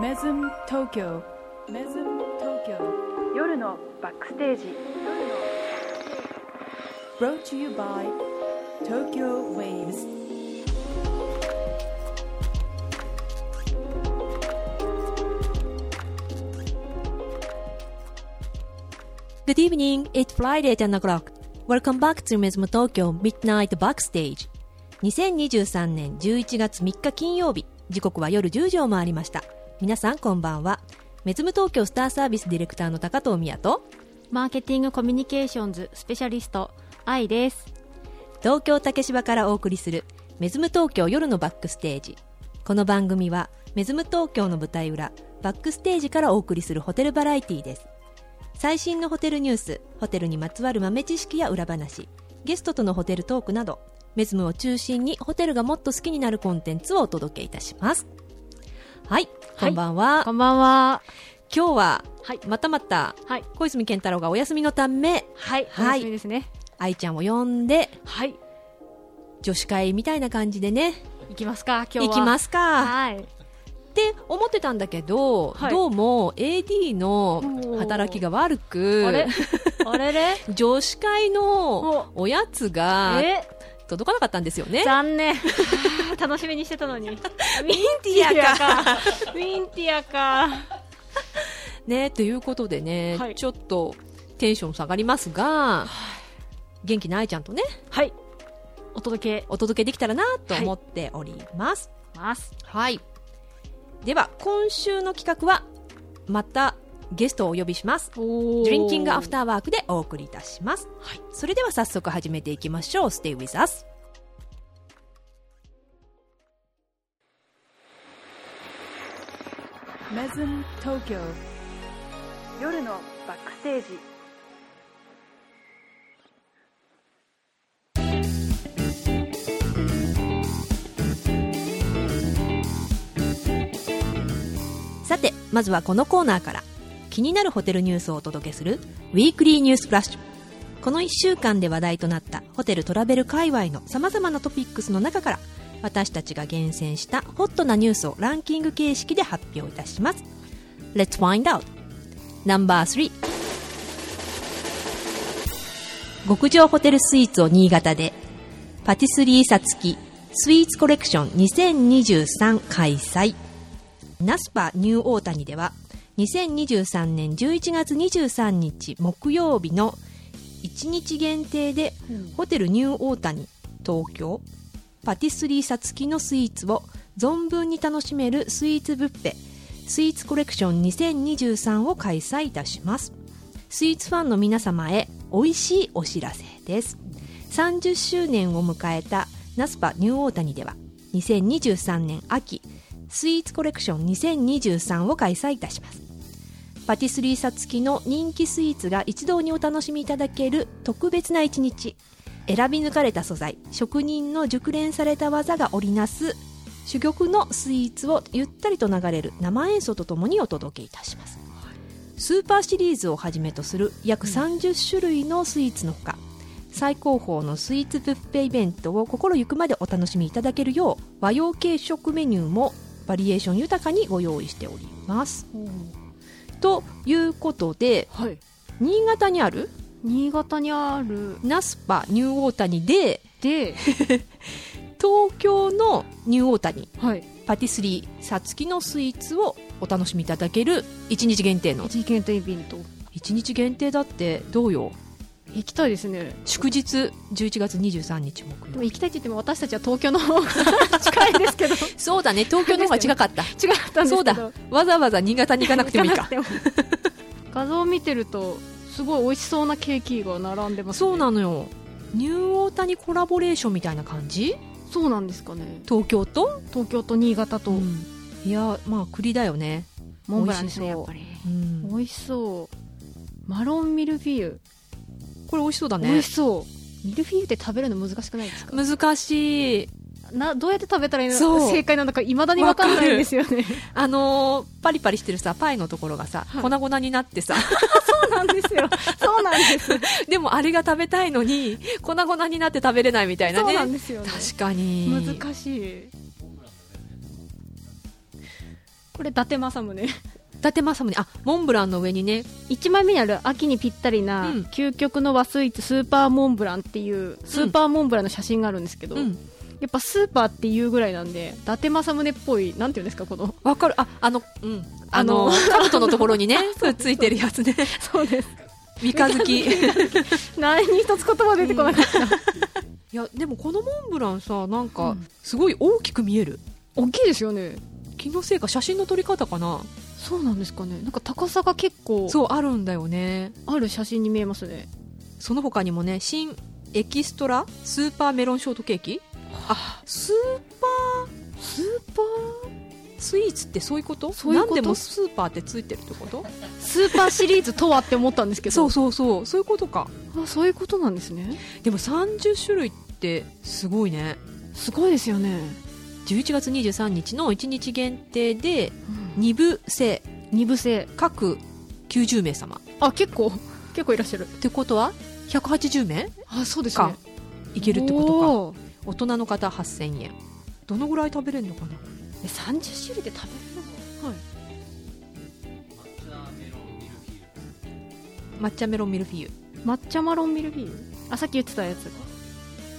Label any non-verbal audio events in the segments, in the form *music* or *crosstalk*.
メズム東京メズム東京夜のバックステージ Brought to you by Tokyo Waves Good evening, it's Friday 10 o'clock. Welcome back to Mesmo Tokyo Midnight Backstage. 2023年11月3日金曜日、時刻は夜10時を回りました。皆さんこんばんは。メズム東京スターサービスディレクターの高藤美也と、マーケティングコミュニケーションズスペシャリスト愛です東京竹芝からお送りするメズム東京夜のバックステージ。この番組はメズム東京の舞台裏、バックステージからお送りするホテルバラエティです。最新のホテルニュース、ホテルにまつわる豆知識や裏話、ゲストとのホテルトークなど、メズムを中心にホテルがもっと好きになるコンテンツをお届けいたします。はい、こんばんは。こんばんは。今日は、はい。またまた、はい。小泉健太郎がお休みのため、はいはい。お楽しみですね。愛ちゃんを呼んで、はい。女子会みたいな感じでね、行きますか今日は。行きますか。はい。って思ってたんだけど、はい。どうも AD の働きが悪く。あれ？あれれ？*laughs* 女子会のおやつがえ？届かなかったんですよね。残念。*laughs* 楽しみにしてたのに。*laughs* ウィンティアか。ウィンティアか。ね、ということでね、はい。ちょっとテンション下がりますが、元気な愛ちゃんとね、はい。お届け。お届けできたらなと思っております。ます。はい。では、今週の企画は、またゲストをお呼びします。おドリンキングアフターワークでお送りいたします。はい。それでは早速始めていきましょう。Stay with us. メズム東京夜のバックステージさて、まずはこのコーナーから気になるホテルニュースをお届けするウィークリーニュースフラッシュ。この1週間で話題となったホテルトラベル界隈の様々なトピックスの中から私たちが厳選したホットなニュースをランキング形式で発表いたします。Let's find out! No.3 極上ホテルスイーツを新潟でパティスリーサツキスイーツコレクション2023開催ナスパニューオータニでは2023年11月23日木曜日の1日限定でホテルニューオータニ東京パティスリーサ付きのスイーツを存分に楽しめるスイーツブッフェスイーツコレクション2023を開催いたします。スイーツファンの皆様へ美味しいお知らせです。30周年を迎えたナスパニューオータニでは2023年秋スイーツコレクション2023を開催いたしますパティスリーサ付きの人気スイーツが一堂にお楽しみいただける特別な一日。選び抜かれた素材職人の熟練された技が織りなす珠玉のスイーツをゆったりと流れる生演奏とともにお届けいたします。スーパーシリーズをはじめとする約30種類のスイーツのほか、最高峰のスイーツブッフェイベントを心ゆくまでお楽しみいただけるよう和洋系食メニューもバリエーション豊かにご用意しております。ということではい。新潟にある？新潟にある。ナスパニューオータニでで *laughs* 東京のニューオータニ。はい。パティスリーさつきのスイーツをお楽しみいただける1日限定の。一限定イベント。1日限定だってどうよ？行きたいですね。祝日11月23日木で曜も行きたいって言っても私たちは東京の方が *laughs* 近いですけど。違 *laughs* そうだね。東京の方が近かった。ったそうだ。わざわざ新潟に行かなくてもいいか。*laughs* 画像を見てるとすごい美味しそうなケーキが並んでます、ね、そうなのよ。ニューオータニコラボレーションみたいな感じ？そうなんですかね。東京と、東京と新潟と、うん。いやまあ栗だよね。モンブランですね美味しそう。やっぱりうん。美味しそう。マロンミルフィーユ、これ美味しそうだ美ね味しそう。ミルフィーユって食べるの難しくないですか？難しい。などうやって食べたらいいの？正解なのかいまだに分かんないんですよね。*laughs* あのーパリパリしてるさパイのところがさ、はい。粉々になってさ。*laughs* そうなんですよ。そうなんです。*laughs* でもあれが食べたいのに粉々になって食べれないみたいなそうねなんですよね。確かに。難しい。これ伊達政宗。伊達政宗あモンブランの上にね1枚目にある秋にぴったりなうん。究極の和スイーツスーパーモンブランっていうスーパーモンブランの写真があるんですけど、うん。やっぱスーパーっていうぐらいなんで伊達政宗っぽいなんていうんですかこの？わかる。ああのうん。ああののカブトのところにね *laughs* ついてるやつね。そうです。三日月。何一つ言葉出てこなかった、いやでもこのモンブランさなんかうん。すごい大きく見える、大きいですよね。気のせいか写真の撮り方かなそうなんですかね。なんか高さが結構そうあるんだよね。ある写真に見えますね。その他にもね新エキストラスーパーメロンショートケーキ？あスーパスーパー？ースイーツってそういうこと？そう何でもスーパーってついてるってこと？スーパーシリーズとはって思ったんですけど。そうそうそう。そういうことか。あそういうことなんですね。でも30種類ってすごいね。すごいですよね、11月23日の1日限定でうん、2部制。二部制。各90名様。あ結構結構いらっしゃる。ってことは180名？あそうですか。ねいけるってことか。大人の方8000円。どのぐらい食べれるのかな？え30種類で食べるのはい。抹茶メロンミルフィーユ。抹茶マロンミルフィーユ？あさっき言ってたやつ。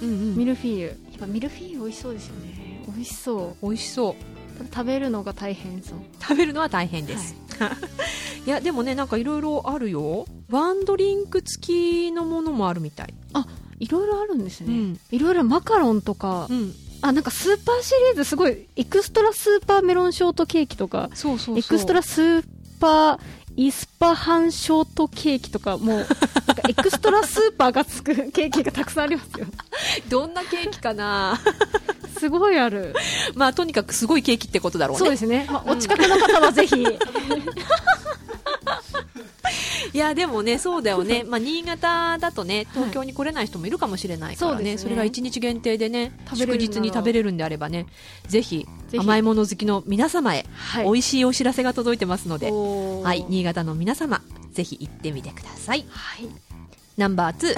うんうん。ミルフィーユ。やっぱミルフィーユ美味しそうですよね。美味しそう。美味しそう食べるのが大変そう。食べるのは大変です、い、*laughs* やでもねなんかいろいろあるよ。ワンドリンク付きのものもあるみたい。いろいろあるんですね、うん。いろいろマカロンとか、うん。あなんかスーパーシリーズすごいエクストラスーパーメロンショートケーキとか。そうそうそう。エクストラスーパーイスパハンショートケーキとかもうなんかエクストラスーパーがつくケーキがたくさんありますよ。*laughs* どんなケーキかな？すごいある。まあとにかくすごいケーキってことだろうね。そうですね、まあお近くの方はぜひ *laughs* いやでもねそうだよね。まあ新潟だとね東京に来れない人もいるかもしれないからね,、そうですね。それが1日限定でね祝日に食べれるんであればねぜひ甘いもの好きの皆様へ、はい。美味しいお知らせが届いてますのではい新潟の皆様ぜひ行ってみてください。はい。ナンバー2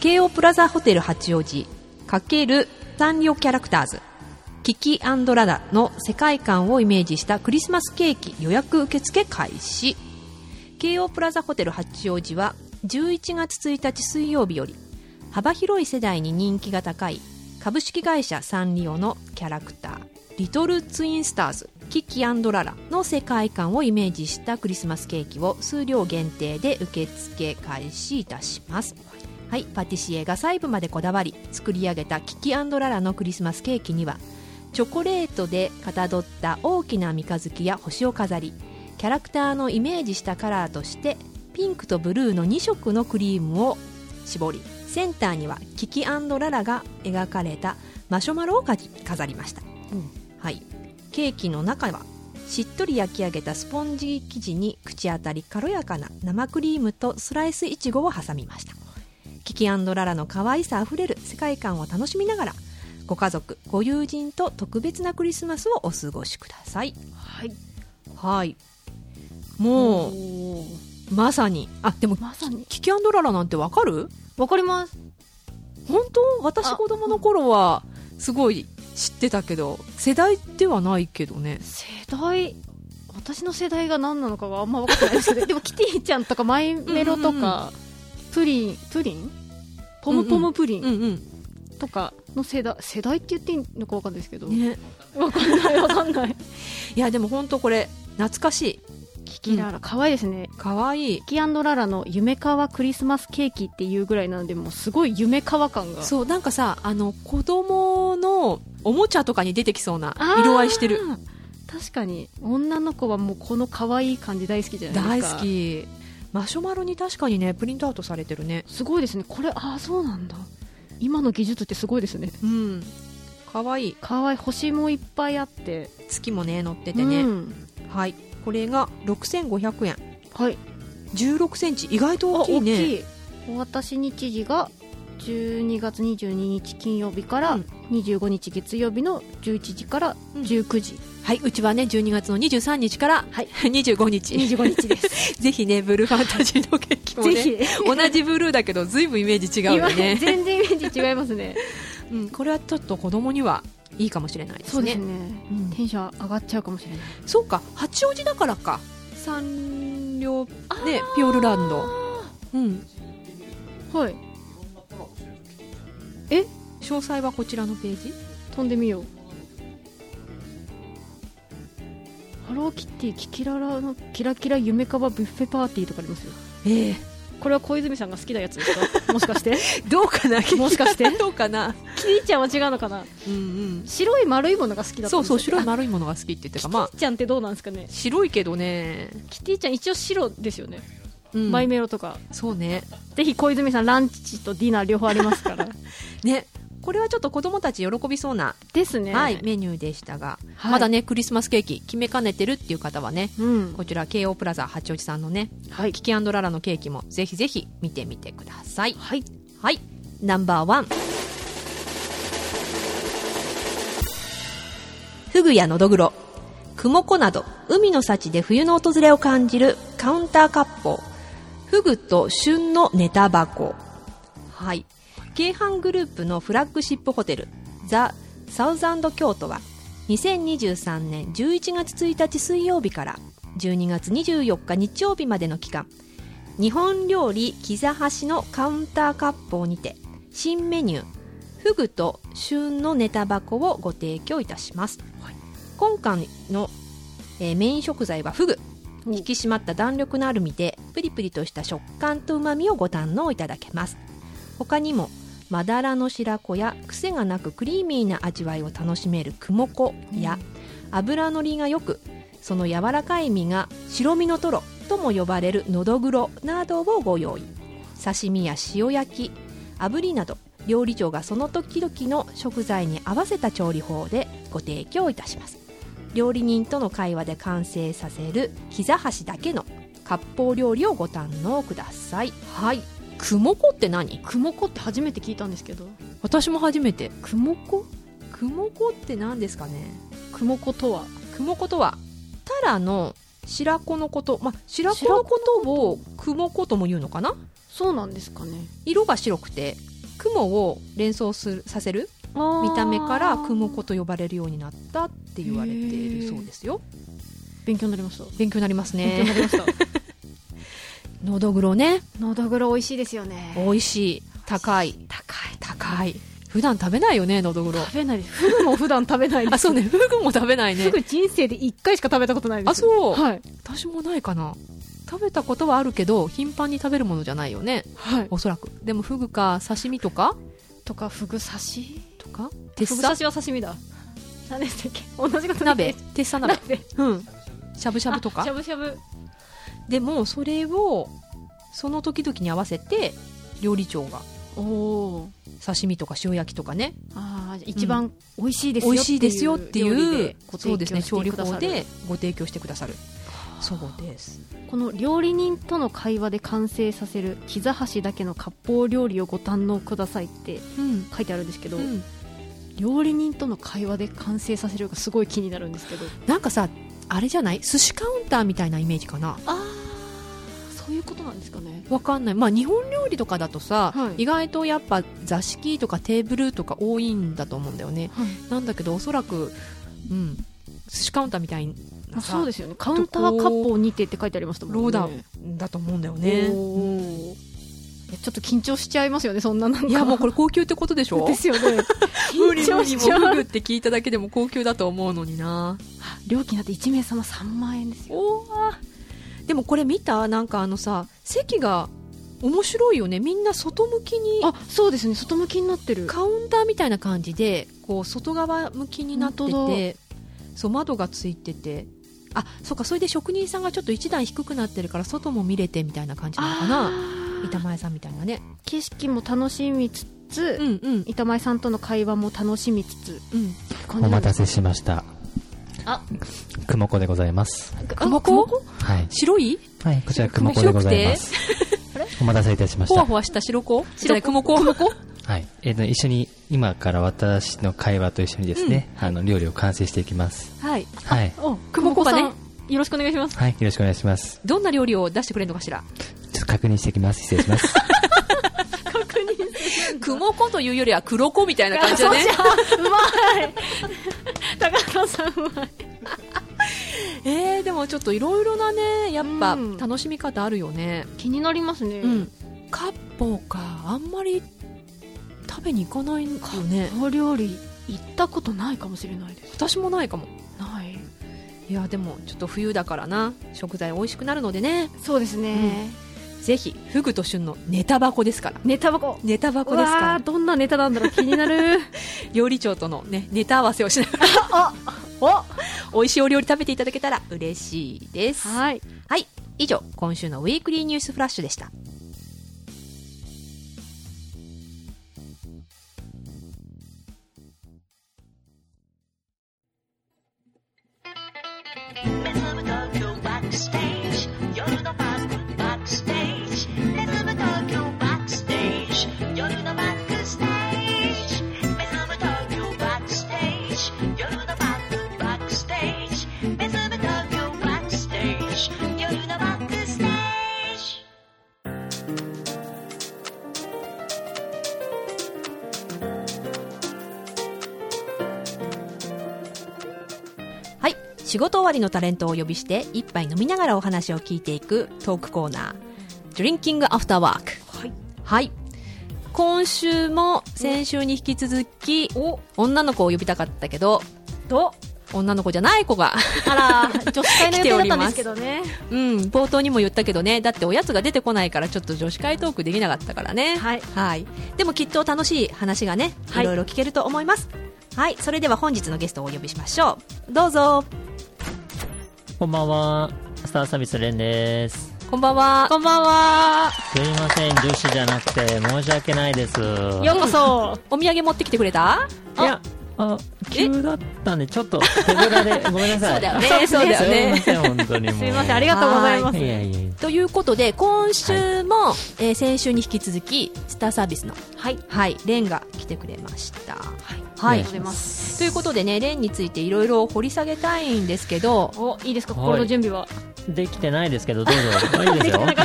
京王プラザホテル八王子×サンリオキャラクターズキキララの世界観をイメージしたクリスマスケーキ予約受付開始。京王プラザホテル八王子は11月1日水曜日より幅広い世代に人気が高い株式会社サンリオのキャラクターリトルツインスターズキキララの世界観をイメージしたクリスマスケーキを数量限定で受付開始いたします。はい、パティシエが細部までこだわり作り上げたキキララのクリスマスケーキにはチョコレートでかたどった大きな三日月や星を飾りキャラクターのイメージしたカラーとしてピンクとブルーの2色のクリームを絞りセンターにはキキララが描かれたマシュマロを飾りました、はい、ケーキの中はしっとり焼き上げたスポンジ生地に口当たり軽やかな生クリームとスライスいちごを挟みました。キキララの可愛さあふれる世界観を楽しみながらご家族ご友人と特別なクリスマスをお過ごしください。はい。はい。もうまさに。あでもまさに。キキララなんてわかる？わかります。本当？私あ子供の頃はすごい知ってたけど世代ではないけどね。世代？私の世代が何なのかがあんま分かってないですけど *laughs* でもキティちゃんとかマイメロとか、プリンプリン？ポムポムプリン？うんうんとかの世代、世代って言っていいのか分かんないですけど、ね。分かんない分かんない。*laughs* いやでも本当これ懐かしい。キキララ。可愛いですね。かわい。いキキララの夢川クリスマスケーキっていうぐらいなのでもうすごい夢川感が。そうなんかさあの子供のおもちゃとかに出てきそうな色合いしてる。確かに。女の子はもうこの可愛い感じ大好きじゃない大ですか。好き。マシュマロに確かにねプリントアウトされてるね。すごいですね。これああそうなんだ今の技術ってすごいですね。うん。かわい。い可愛い。星もいっぱいあって。月もね乗っててね、うん。はい。これが6500円。はい。1 6センチ。意外とあ大きいね。い。お渡し日時が12月22日金曜日からうん。25日月曜日の11時からうん19時、はいうちはね12月の23日からはい。25日。25日です。*laughs* ぜひねブルーファンタジーのケーキもね *laughs* ぜひ。同じブルーだけどずいぶんイメージ違うよね、全然イメージ違いますね。うん、これはちょっと子供にはいいかもしれないですね。そうですね、うん。テンション上がっちゃうかもしれない。そうか八王子だからか。サンリョねピオールランド。うん。はい。詳細はこちらのページ？飛んでみようハローキティキキララのキラキラ夢かばビュッフェパーティーとかありますよ。ええ。これは小泉さんが好きなやつですか？もしかして？*laughs* どうかな？もしかして？*laughs* どうかな？キティちゃんは違うのかな？うんうん。白い丸いものが好きだったそうそう白いい丸いものが好きって言ってた。かまあキティちゃんってどうなんですかね？白いけどね、キティちゃん一応白ですよね、うん。マイメロとか。そうね。ぜひ小泉さんランチとディナー両方ありますから。*laughs* ねこれはちょっと子供たち喜びそうな、ですね。はい、メニューでしたが、はい。まだねクリスマスケーキ決めかねてるっていう方はねうん。こちら京王プラザ八王子さんのねはい。キキララのケーキもぜひぜひ見てみてください。はい。はい。ナンバーワン。フグやノドグロ。クモコなど海の幸で冬の訪れを感じるカウンター割烹フグと旬のネタ箱。はい京阪グループのフラッグシップホテルザ・サウザンド京都は2023年11月1日水曜日から12月24日日曜日までの期間日本料理キザハシのカウンター割烹にて新メニューフグと旬のネタ箱をご提供いたします、今回の、えーメイン食材はフグ。お。引き締まった弾力のある身でプリプリとした食感とうまみをご堪能いただけます。他にもまだらの白子や癖がなくクリーミーな味わいを楽しめるクモコや、脂のりがよくその柔らかい身が白身のトロとも呼ばれるのどぐろなどをご用意。刺身や塩焼き炙りなど料理長がその時々の食材に合わせた調理法でご提供いたします。料理人との会話で完成させる膝端だけの割烹料理をご堪能ください。はい。クモコって何？クモコって初めて聞いたんですけど。私も初めて。クモコ？クモコって何ですかね？クモコとは？クモコとは？タラの白子のこと。まあ白子のことをクモコとも言うのかな？そうなんですかね。色が白くて雲を連想するさせる見た目からクモコと呼ばれるようになったって言われているそうですよ。勉強になりました。勉強になります勉強になねりましたのどぐろね。のどぐろ美味しいですよね。美味しい。高い。高い。高い。普段食べないよねのどぐろ食べないです。フグも普段食べないです。あそうね。フグも食べないね。フグ人生で1回しか食べたことないです。あそう、はい。私もないかな。食べたことはあるけど頻繁に食べるものじゃないよね。はい。おそらく。でもフグか刺身とか？とかフグ刺し？とか？鉄フグ砂刺しは刺身だ。何でしたっけ？同じこと鍋。鉄砂鍋。鍋。うん。しゃぶしゃぶとか？あしゃぶしゃぶでもそれをその時々に合わせて料理長がおお刺身とか塩焼きとかね。ああ一番美味しいですよ美味しいですよっていうそうですね調理法でご提供してくださる。そうです。この料理人との会話で完成させる膝端だけの割烹料理をご堪能くださいってうん、書いてあるんですけど、うん、料理人との会話で完成させるがすごい気になるんですけど。なんかさあれじゃない？寿司カウンターみたいなイメージかな。ああそういうことなんですかね。わかんない。まあ日本料理とかだとさ、はい。意外とやっぱ座敷とかテーブルとか多いんだと思うんだよね。なんだけどおそらくうん寿司カウンターみたいなさそうですよね。カウンター割烹にてって書いてありましたもんね。ローダだと思うんだよね。おー。いやちょっと緊張しちゃいますよねそんななんか。いやもうこれ高級ってことでしょ？ですよね。*laughs* 無理無理もフグって聞いただけでも高級だと思うのにな。料金だって1名様3万円ですよ。おー。でもこれ見たなんかあのさ席が面白いよね。みんな外向きにあそうですね。外向きになってる。カウンターみたいな感じでこう外側向きになっててそう窓がついてて。あそうかそれで職人さんがちょっと一段低くなってるから外も見れてみたいな感じなのかな板前さんみたいなね。景色も楽しみつつ、うんうん。板前さんとの会話も楽しみつつうん。お待たせしました。あ、くもこでございます。クモコはい。白い？はい、こちらくもこでございます。*laughs* お待たせいたしました。ほわほわした白子？白子？クモコクモコはい。えっ、と、一緒に、今から私の会話と一緒にですね、あの、料理を完成していきます。はい。はい。おくもこがねくもこさんよろしくお願いします。はい、よろしくお願いします。どんな料理を出してくれるのかしら？確認してきます。失礼します。確認雲子というよりは黒子みたいな感じだね。うまい *laughs* 高野さんうまいえー、でもちょっといろいろなね、やっぱうん楽しみ方あるよね。気になりますね、うん。割烹か、あんまり食べに行かないよね。お料理行ったことないかもしれないです私もないかも。ないいや、でもちょっと冬だからな、食材美味しくなるのでね、そうですね、ぜひ、フグと旬のネタ箱ですから。ネタ箱ネタ箱うですから。どんなネタなんだろう気になる *laughs* 料理長とのね、ネタ合わせをしながら、*laughs* あお美味しいお料理食べていただけたら嬉しいです。はいはい。以上、今週のウィークリーニュースフラッシュでした。仕事終わりのタレントをお呼びして、一杯飲みながらお話を聞いていくトークコーナー、Drinking After Work。はいはい。今週も先週に引き続き、女の子を呼びたかったけど、ど女の子じゃない子が、あら *laughs* 女子会の予定だったんですけどねうん、冒頭にも言ったけどね、だっておやつが出てこないからちょっと女子会トークできなかったからね。はいはい。でもきっと楽しい話がね、はいいろいろ聞けると思います。はい。それでは本日のゲストをお呼びしましょう。どうぞ。こんばんは。スターサービスレンです。こんばんは。こんばんはすいません、女子じゃなくて申し訳ないです。ようこそお土産持ってきてくれた？いや、あ、急だったんで、ちょっと手ぶらで *laughs* ごめんなさい。そうだよねそうだよねすいません、本当に。すいませんありがとうございますいやいやいや。ということで、今週も、えー先週に引き続き、スターサービスの、はいはい、レンが来てくれました。はい。お願いということでね、レンについていろいろ掘り下げたいんですけど、おいいですか？はい。心の準備は？できてないですけど、どうぞ。*laughs* いいですよ。*laughs* なんか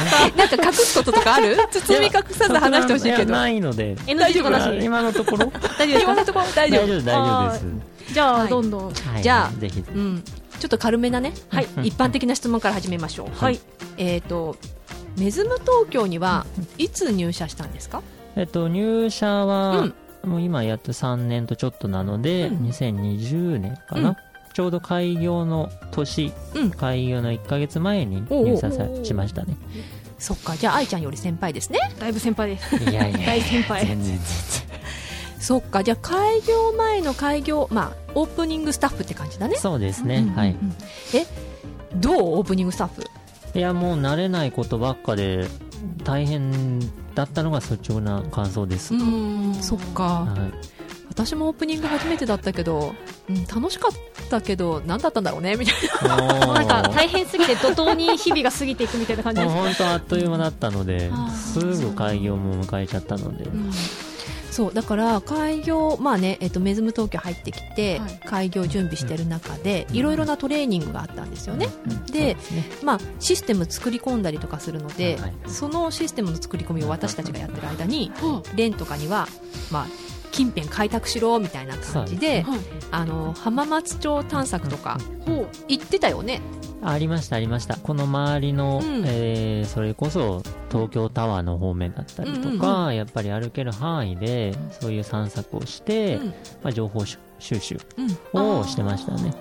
隠すこととかある？包み隠さず話してほしいけやど。ないので。NG とかなし今のところ？大丈夫今のところ？大丈夫。大丈夫、大丈夫です。じゃあ、はい。どんどん。はい。じゃあぜひ。うん。ちょっと軽めなね、はい。一般的な質問から始めましょう。はい。えっ、と、メズム東京にはいつ入社したんですか？えっと、入社は、もう今やって3年とちょっとなので、うん。2020年かな、うん。ちょうど開業の年、うん。開業の1ヶ月前に入社さしましたね。そっか、じゃあ愛ちゃんより先輩ですね。だいぶ先輩。ですいやいや。大先輩。全然全そっか、じゃあ開業前の開業、まあ、オープニングスタッフって感じだね。然。。そうですね、うん。はい。え、どう？オープニングスタッフ。いや、もう慣れないことばっかで、大変だったのが率直な感想です。ん、そっか。はい。私もオープニング初めてだったけど、うん、楽しかったけど、何だったんだろうね、みたいもうなんか大変すぎて怒涛に日々が過ぎていくみたいな感じ。です本当あっという間だったのですぐ開業も迎えちゃったので、な。そう、だから、開業、まあね、えっと、メズム東京入ってきて、はい。開業準備してる中で、いろいろなトレーニングがあったんですよね。うんでまあ、システム作り込んだりとかするので、はいそのシステムの作り込みを私たちがやってる間に、レンとかには、まあ、近辺開拓しろみたいな感じで、はい。あの浜松町探索とか行ってたよね。ありましたありました。この周りの、うん。えーそれこそ東京タワーの方面だったりとか、うんやっぱり歩ける範囲でそういう散策をして、うん。まあ、情報収収集うん。をしてましたね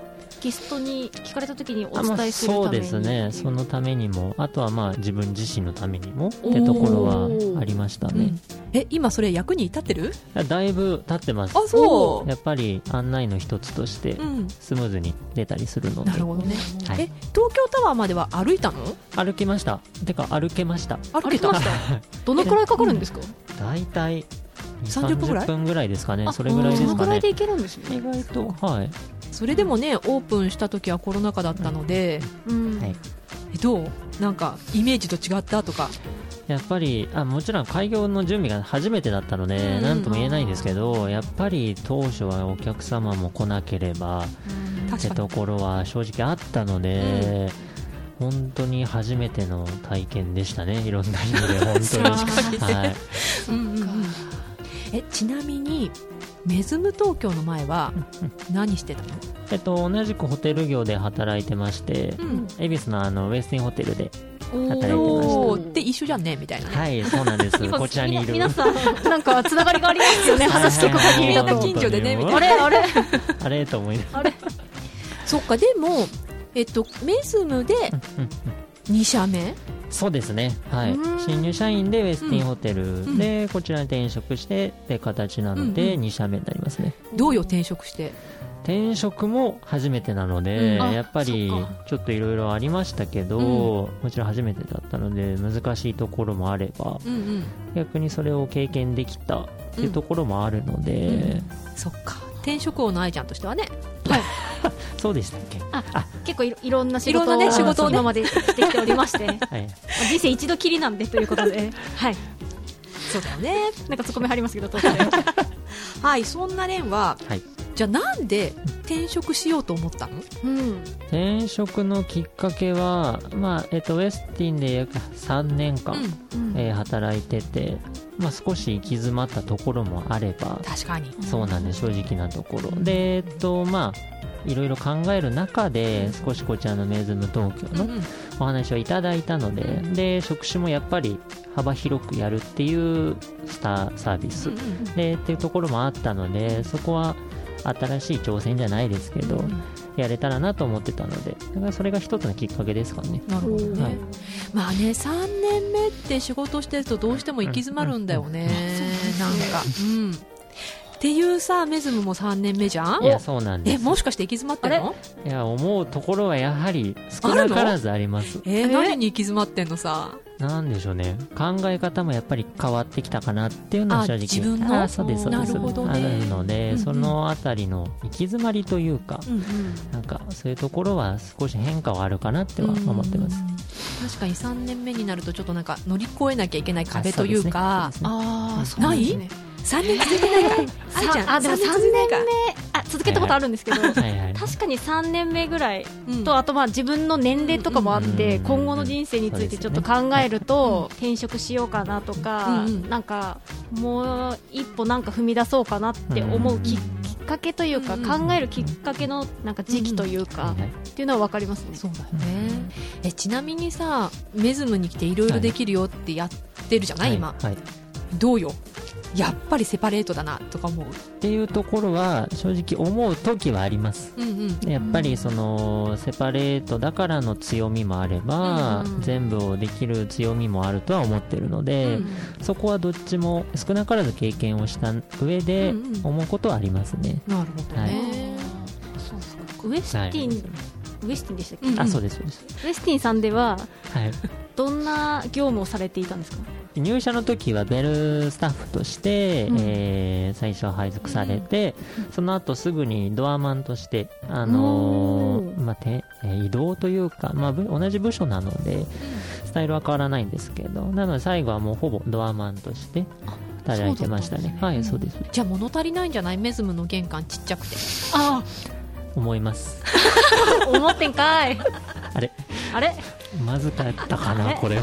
ゲストに聞かれた時にお伝えするために。そうですね。そのためにも。あとはまあ自分自身のためにもってところはありましたね。うん。え今それ役に立ってる？だいぶ経ってます。あそう。やっぱり案内の一つとしてうん。スムーズに出たりするので、なるほどね、はい。え東京タワーまでは歩いたの？歩きました。てか歩けました。歩けました。どのくらいかかるんですか？*laughs* 大体30分ぐらい30分ぐらいですかね。あそれぐらいですかね。そのくらいでいけるんですね。意外と。はいそれでもねオープンした時はコロナ禍だったので、うん。はい。えどう？なんかイメージと違った？とか。やっぱりあもちろん開業の準備が初めてだったのでうん。何とも言えないんですけどやっぱり当初はお客様も来なければってところは正直あったので、本当に初めての体験でしたねいろんな意味で本当に。*laughs* はい。うんうんうん。えちなみにメズム東京の前は何してたの？えっと同じくホテル業で働いてましてうん。恵比寿のあのウェスティンホテルでお働いてましたーで一緒じゃんねみたいなね。はいそうなんです。今 *laughs* こちらにいる。皆さんなんかつながりがありますよね *laughs* 話聞く限りだと。近所でねみたいあれあれ。あれと思いながあれ。そっかでもえっとメズムで2社目？そうですね、はい。うん、新入社員でウェスティンホテル。で、こちらに転職してって形なので、うん2社目になりますね。どうよ転職して？転職も初めてなので、うん。あやっぱりちょっといろいろありましたけど、うん。もちろん初めてだったので難しいところもあればうんうん。逆にそれを経験できたっていうところもあるので、そっか。転職王の愛ちゃんとしてはねそうでしたっけ、結構いろいろんな仕事いろんなね仕事をね。今までしてきておりまして。ま *laughs* はい、あ人生一度きりなんでということで。*laughs* はい。そうだよね。なんかツッコミ入りますけど *laughs* はいそんな蓮ははい、じゃあなんで転職しようと思ったの？うん。転職のきっかけは、まあえっと、ウェスティンで約3年間、うんえー働いてて、まあ、少し行き詰まったところもあれば確かに。そうなんです正直なところ。でえっとまあいろいろ考える中で少しこちらのメズム東京のうんお話をいただいたのでで職種もやっぱり幅広くやるっていうスターサービス。でっていうところもあったのでそこは新しい挑戦じゃないですけどやれたらなと思ってたのでだからそれが一つのきっかけですかね。なるほどね、はい。まあね3年目って仕事してるとどうしても行き詰まるんだよね、なんか。うんっていうさメズムも3年目じゃん？いやそうなんです。えもしかして行き詰まってんの？いや思うところはやはり少なからずあります。えー何に行き詰まってんのさ？なんでしょうね。考え方もやっぱり変わってきたかなっていうのはあ正直。自分の？あそうですそうですなるほどね。あるので、うんうん。そのあたりの行き詰まりというか、うんうん。なんかそういうところは少し変化はあるかなっては思ってます、確かに3年目になるとちょっとなんか乗り越えなきゃいけない壁というか。あそうね。ああうん。そうなんですね3年続いてないか。あでも三3続いてないか年目あ続けたことあるんですけど。はいはい。確かに3年目ぐらいうん。とあとまあ自分の年齢とかもあってうん。今後の人生についてちょっと考えると転職しようかなとかなんかもう一歩なんか踏み出そうかなって思うききっかけというか考えるきっかけのなんか時期というかはいはい。っていうのは分かりますね。そうだよね。えちなみにさメズムに来ていろいろできるよってやってるじゃない、今。はい、どうよ？やっぱりセパレートだなとか思うっていうところは正直思う時はあります。うんうん。やっぱりそのセパレートだからの強みもあれば、うん全部をできる強みもあるとは思ってるので、そこはどっちも少なからず経験をした上でうんうん。思うことはありますね、なるほどはい。ね、そうですか。ウエスティン、ウエスティンでしたっけ、うん。あそうですそうです、ウエスティンさんでははい、どんな業務をされていたんですか？入社の時はベルスタッフとして、うん。えー最初配属されて、その後すぐにドアマンとして、あのーまあてえー移動というか、まあ、ぶ同じ部署なのでスタイルは変わらないんですけどなので最後はもうほぼドアマンとして働いてましたね。ねはいそうです。じゃあ物足りないんじゃない？メズムの玄関ちっちゃくて。あ思います。あ *laughs* 思ってんかい。あれ？あれ？まずかったかなこれは。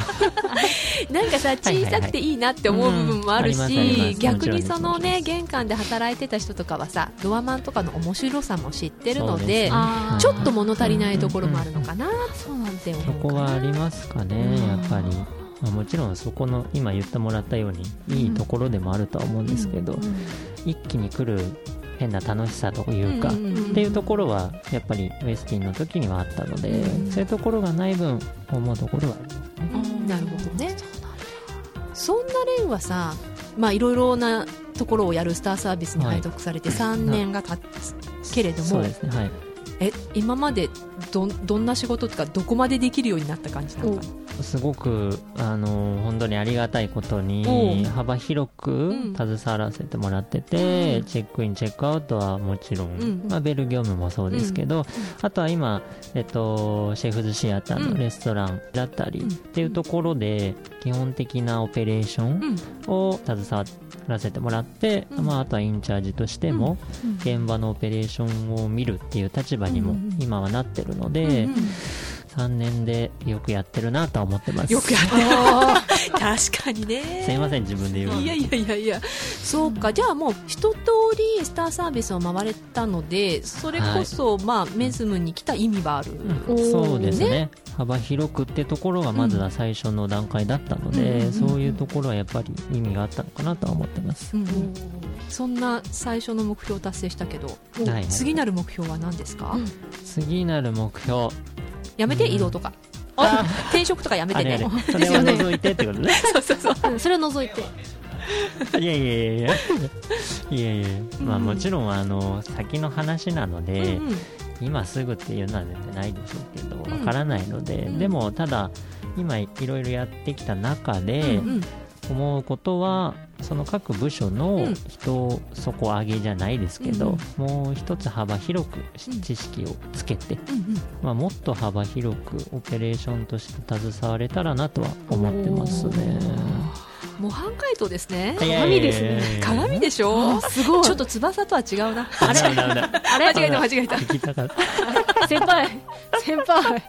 *laughs* なんかさ小さくていいなって思う部分もあるしす逆にそのね玄関で働いてた人とかはさドアマンとかの面白さも知ってるのでね。ちょっと物足りないところもあるのかなそうなんですってそこ思うかなはありますかねやっぱり、まあ、もちろんそこの今言ってもらったようにいいところでもあるとは思うんですけど、一気に来る変な楽しさというか、っていうところはやっぱりウェスティンの時にはあったので、うんそういうところがない分思うところはありますね。うん。なるほどね。そんなレンはさまあいろいろなところをやるスターサービスに配属されて3年が経つけれども、そうですねはい。え今までどんどんな仕事とかどこまでできるようになった感じなのかな？すごくあの本当にありがたいことおにう幅広くうん。携わらせてもらってて、うん。チェックインチェックアウトはもちろん、うん。まあ、ベル業務もそうですけど、あとは今、えっと、シェフズシアターうん。のレストランだったり、うん。っていうところで基本的なオペレーションを携わらせてもらって、うん。まあ、あとはインチャージとしても、現場のオペレーションを見るっていう立場にもうんうん今はなってるので、うん3年でよくやってるなとは思ってます。よくやってる。*laughs* 確かにね。すいません自分で言うの。いやいやいやいや。そうか。じゃあもう一通りスターサービスを回れたのでそれこそ、まあメズムに来た意味はある、おーそうですね。幅広くってところがまずは最初の段階だったので、うんそういうところはやっぱり意味があったのかなとは思ってます、うんそんな最初の目標を達成したけど、はいはい。次なる目標は何ですか、うん。次なる目標やめてうん移動とか。あ転職とかやめてね。*laughs* それを除いてってことね。*laughs* そうそうそう。うんそれを除いて。いやいやいや。いやいや。いやまあうんもちろんあの先の話なので、うんうん。今すぐっていうのは全然ないでしょうけどん。わからないので、うん。でもただ今いろいろやってきた中でうん思うことはその各部署うのん。人底上げじゃないですけど、もう一つ幅広くうん知識をつけて、うんうん。まあ、もっと幅広くオペレーションとして携われたらなとは思ってますね。模範解答ですね。鏡ですね。鏡でしょ？すごい。ちょっと翼とは違うな。*laughs* あれあれ？間違えた間違えた。*laughs* 先輩先輩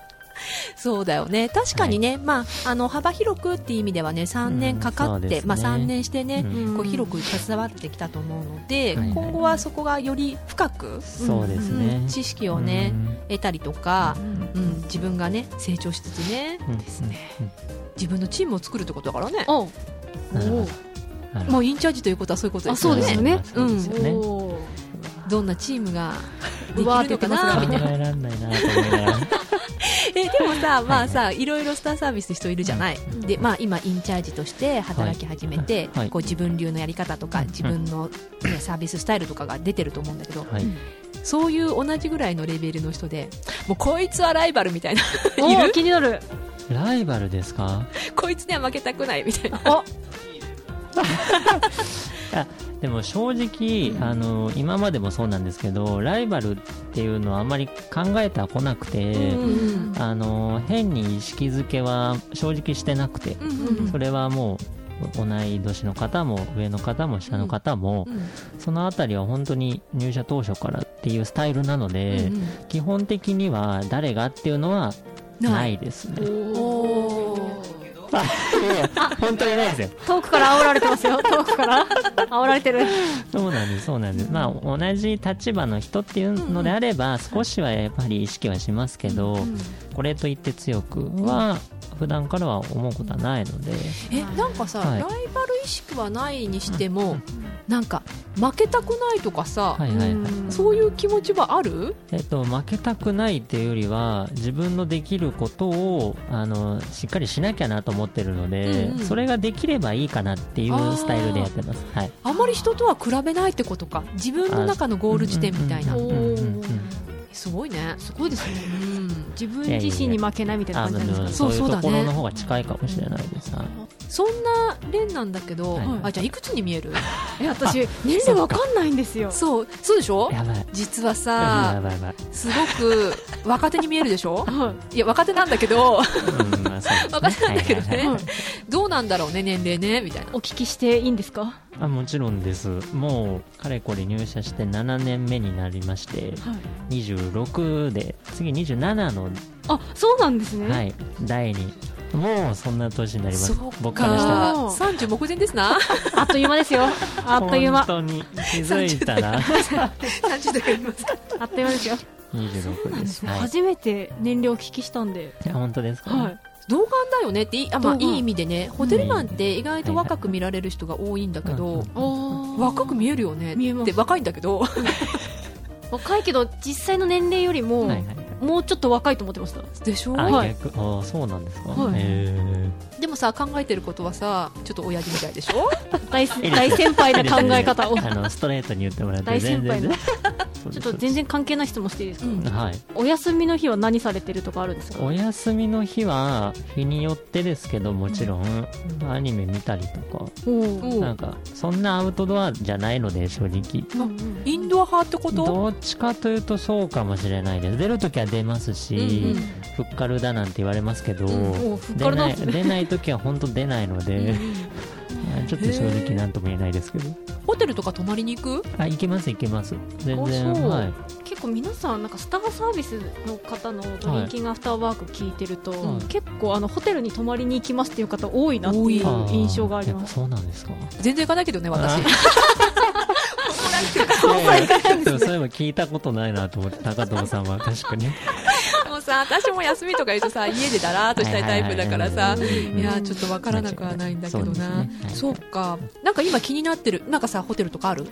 *laughs* そうだよね。確かにね、まあ、あの幅広くっていう意味ではね3年かかって、うんね。まあ、3年してね、うん。こう広く携わってきたと思うので、はいはい今後はそこがより深く、そうですね、うん知識をね、得たりとか、うん、自分がね成長しつつねうん。ですね。自分のチームを作るってことだからね。おおもうインチャージということはそういうことですあそうですよね。そうですよね、おーどんなチームができるうわーのか？なみ出てたいな。なえでもさ、まあさ、いろいろスターサービス人いるじゃない、うん。でまあ、今、インチャージとして働き始めて、はい。こう自分流のやり方とか、うん。自分の、ね、サービススタイルとかが出てると思うんだけど、はい。そういう同じぐらいのレベルの人で、もうこいつはライバルみたいな、いる？気になる。ライバルですか？こいつには負けたくないみたいな。*laughs* でも正直あの今までもそうなんですけどライバルっていうのはあんまり考えてはこなくて、うんあの変に意識づけは正直してなくて、うんうんうん。それはもう同い年の方も上の方も下の方も、うんそのあたりは本当に入社当初からっていうスタイルなので、うん基本的には誰がっていうのはないですね。*laughs* 本当にないですよ。遠くから煽られてますよ *laughs* 遠くから煽られてるそうなんです、そうなんです。まあ、同じ立場の人っていうのであれば、少しはやっぱり意識はしますけど、これといって強くは、普段からは思うことはないので、えなんかさ、はい。ライバル意識はないにしても、なんか負けたくないとかさ、はいはいはい。そういう気持ちはある？えっと、負けたくないっていうよりは、自分のできることを、あの、しっかりしなきゃなと思ってるので、うんうん。それができればいいかなっていうスタイルでやってます。はい。あまり人とは比べないってことか。自分の中のゴール地点みたいな。うんうんうんうんすごいね。すごいですね。うん。自分自身に負けないみたいなあ感じなんですか？そういうそうそうだね。ところの方が近いかもしれないです。はいそんなレンなんだけど、はい。あじゃあいくつに見える？*laughs* え私年齢わかんないんですよ。*laughs* そうそうでしょ？やばい。実はやさばいやばい。すごく若手に見えるでしょ？は *laughs* いや若手なんだけど。うん、まあね。若手なんだけどね、はいはいはい。どうなんだろうね年齢ねみたいな。お聞きしていいんですか？あもちろんです。もう、かれこれ入社して7年目になりまして、はい。26で、次27の、あそうなんですね、はい、代に、もうそんな年になります。僕からしたら。ら30目前ですな。*laughs* あっという間ですよ。あっという間。本当に気づいたら、30代がいます。あっという間ですよ、26です。はい。い初めて年齢をお聞きしたんで、や、本当ですか、はい、童顔だよねっていいあ、まあ、いい意味でね。ホテルマンって意外と若く見られる人が多いんだけど、若く見えるよねって若いんだけど。若いけど実際の年齢よりも、はいはい。もうちょっと若いと思ってました。でしょ、あ、はい。逆、あそうなんですか、はい。へでもさ考えてることはさちょっと親父みたいでしょ？*laughs* 大大先輩な考え方を。ー *laughs* あの、ストレートに言ってもらって、大先輩の全然。ちょっと全然関係ない質問していいですか、うん。はい。お休みの日は何されてるとかあるんですか？お休みの日は日によってですけどもちろん、アニメ見たりとか。おおなんかそんなアウトドアじゃないので正直。インドア派ってこと？どっちかというとそうかもしれないです。出るときは出ますし、うんうん。ふっかるだなんて言われますけど、おふっかるだ。出ない出ないときは本当出ないので、まあ *laughs* ちょっと正直なんとも言えないですけど。ホテルとか泊まりに行く？あ行けます行けます。全然はい。結構皆さんなんかスターサービスの方のドリンキングアフターワーク聞いてると、はい。結構あのホテルに泊まりに行きますっていう方多いなっていう印象があります。そうなんですか。全然行かないけどね私。そういえば聞いたことないなと思って高藤さんは確かにさ私も休みとか言うとさ *laughs* 家でだらーっとしたいタイプだからさいやーちょっとわからなくはないんだけどな。そうか。なんか今気になってるなんかさホテルとかある？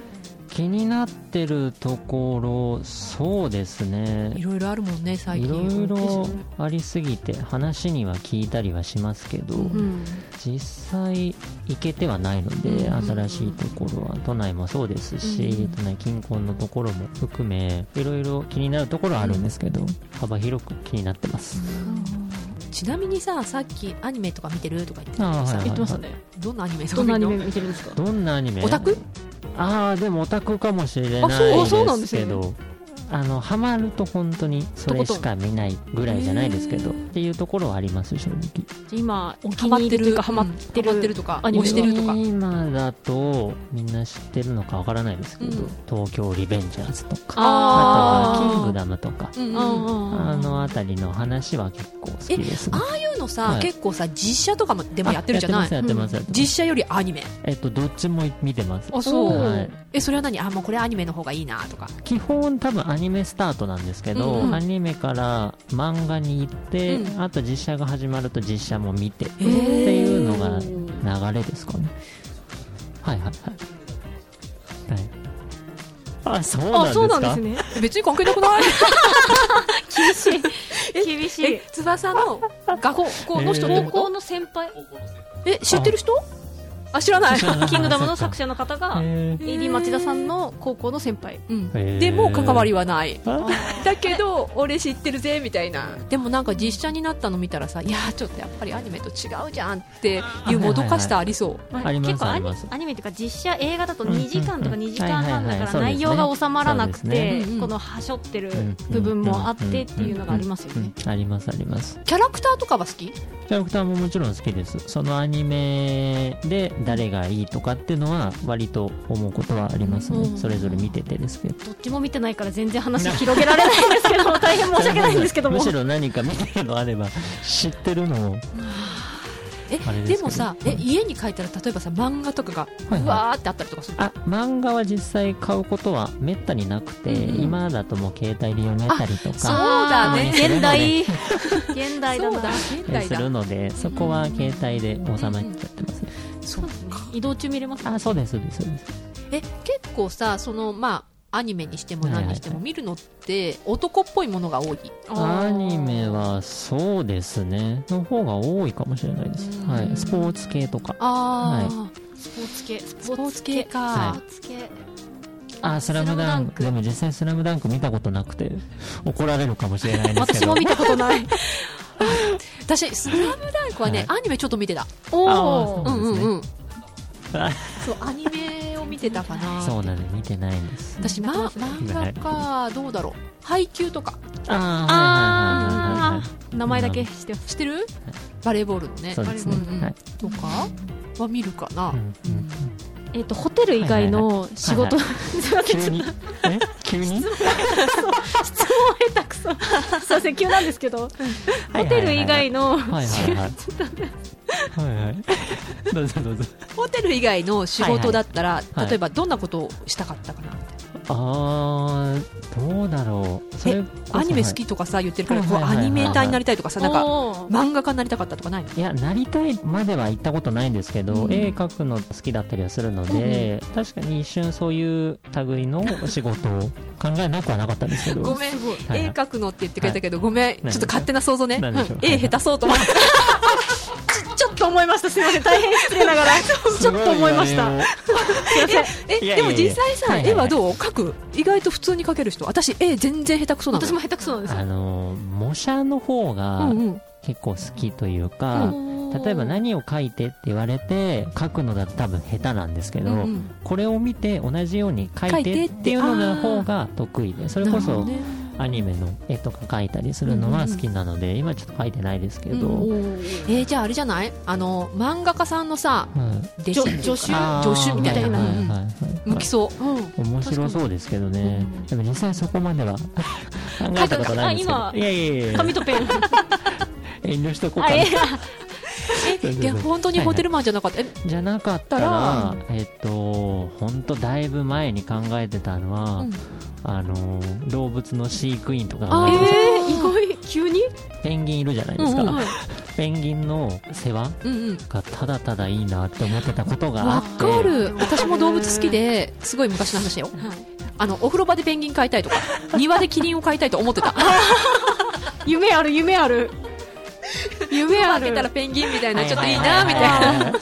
気になってるところそうですね。いろいろあるもんね最い近ろいろありすぎて話には聞いたりはしますけど、うん。実際行けてはないので、うん。新しいところは都内もそうですし、うん。都内近郊のところも含めいろいろ気になるところはあるんですけど、幅広く気になってます、ちなみにささっきアニメとか見てる？とか言ってたけどさはい言ってましたね。どんなアニメとどんなアニメか見てるん？ですかどんなアニメ？オタク？ああでもオタクかもしれないあそうそうなんでですけどあのハマると本当にそれしか見ないぐらいじゃないですけどっていうところはあります正直。今お気ハマってるに入りというかハマってる,、ハマってるとかアニメ推してるとか。今だとみんな知ってるのかわからないですけど、うん。東京リベンジャーズとかあとはキングダムとか。うんうんああの辺りの話は結構好きですね。ああいうのさ、はい。結構さ実写とかもでもやってるじゃない？実写よりアニメ。えっとどっちも見てます。あそう。はい。えそれは何？あもうこれアニメの方がいいなとか。基本多分アニメスタートなんですけど、うんうん。アニメから漫画に行って、うん。あと実写が始まると実写も見てっていうのが流れですかね。はいはいはい。はい。あそうなんですか？あそうなんですね。別に関係なくない？*laughs* 厳しい。厳しい。え翼の学校 *laughs* の人高校の先輩。え知ってる人？あ知らない。キングダムの作者の方が AD 町田さんの高校の先輩。うん。でも関わりはない。あ？だけど俺知ってるぜみたいな。でもなんか実写になったの見たらさいやーちょっとやっぱりアニメと違うじゃんっていうもどかしさありそう。結構アニアニメっていうか実写映画だと2時間とかうんうん2時間半だから内容が収まらなくてこのはしょってるうん部分もあってっていうのがありますよね。うん。ありますあります。キャラクターとかは好き？キャラクターももちろん好きです。そのアニメで誰がいいとかっていうのは割と思うことはありますね、うん。それぞれ見ててですけど。どっちも見てないから全然話広げられないんですけど大変申し訳ないんですけども。*laughs* むしろ何か見たのあれば知ってるのをえでもさえ家に書いたら例えばさ漫画とかがはいはい。うわーってあったりとかするの？あ漫画は実際買うことはめったになくて、うんうん。今だともう携帯で読めたりとそうかだね。現代。*laughs* 現代だな。そうだ現代だ。するのでそこは携帯で収まっちゃってます。ね、そう移動中見れますあそうですそうですそうです。え結構さそのまあアニメにしても何にしてもはい見るのって男っぽいものが多い。アニメはそうですね。の方が多いかもしれないです、うん。はい、スポーツ系とか。あスポーツ系。ススポーツ系か、はスポーツ系。あスラムダンク。でも実際スラムダンク見たことなくて怒られるかもしれないですけど。私も見たことない。*laughs* 私「スラムダンクはね、はアニメちょっと見てた。おあおーうんうんうんあそうアニメを見てたかなそうなんで見てないんです。私、ま、漫画かどうだろう。配給とか。ああ名前だけ知ってます知ってる？バレーボールのね。そうですね。うんうんはい。とか？は見るかな、うんうん。えっとホテル以外の仕事。急に？え？急に？質問。*laughs* 下手くそ。すいません。急なんですけど。ホテル以外のはいはいはい。はいはいどうぞどうぞ。ホテル以外の仕事だったら、はい例えばどんなことをしたかったかな、あーどうだろうアニメ好きとかさ言ってるから、こうアニメーターになりたいとかさなんか漫画家になりたかったとかないの？いやなりたいまでは行ったことないんですけど、うん。絵描くの好きだったりはするので、確かに一瞬そういう類の仕事を考えなくはなかったんですけど。ごめん、はい。絵描くのって言ってくれたけど、ごめん、ちょ何っと勝手な想像ね、絵下手そうと思って、*laughs* ちょっと思いました。すいません。大変失礼ながら。*laughs* ちょっと思いました。すいません。えいやいやいや。でも実際さ、絵はどう？描く、意外と普通に描ける人、私、絵全然下手くそなの私も下手くそなんですあよの模写の方がうんうん。結構好きというか、例えば何を描いてって言われて描くのだと多分下手なんですけど、うんうん。これを見て同じように描いてっていうのの方が得意でそれこそねアニメの絵とか描いたりするのは好きなので、今ちょっと描いてないですけど、うんえーじゃああれじゃない？あの漫画家さんのさうか助手助手みたいな、はいはいうん。うん。はいはい。向きそううん。面白そうですけどね、でも実際そこまでは考えたことないんですけど。いやいやいや紙とペン。遠慮しとこうかな。あええいや本当にホテルマンじゃなかった。えじゃなかったたら。ら、えっと、本当だいぶ前に考えてたのは、うん。あの、動物の飼育員とかえー、意外。急に？たペンギンいるじゃないですか。うんうんペンギンの世話うんうん。がただただいいなって思ってたことがあわって。かる。私も動物好きですごい昔の話だよあのお風呂場でペンギン飼いたいとか庭でキリンを飼いたいと思ってた。*laughs* 夢ある夢ある夢ある。開けたらペンギンみたいなはいちょっといいなみたい。なな。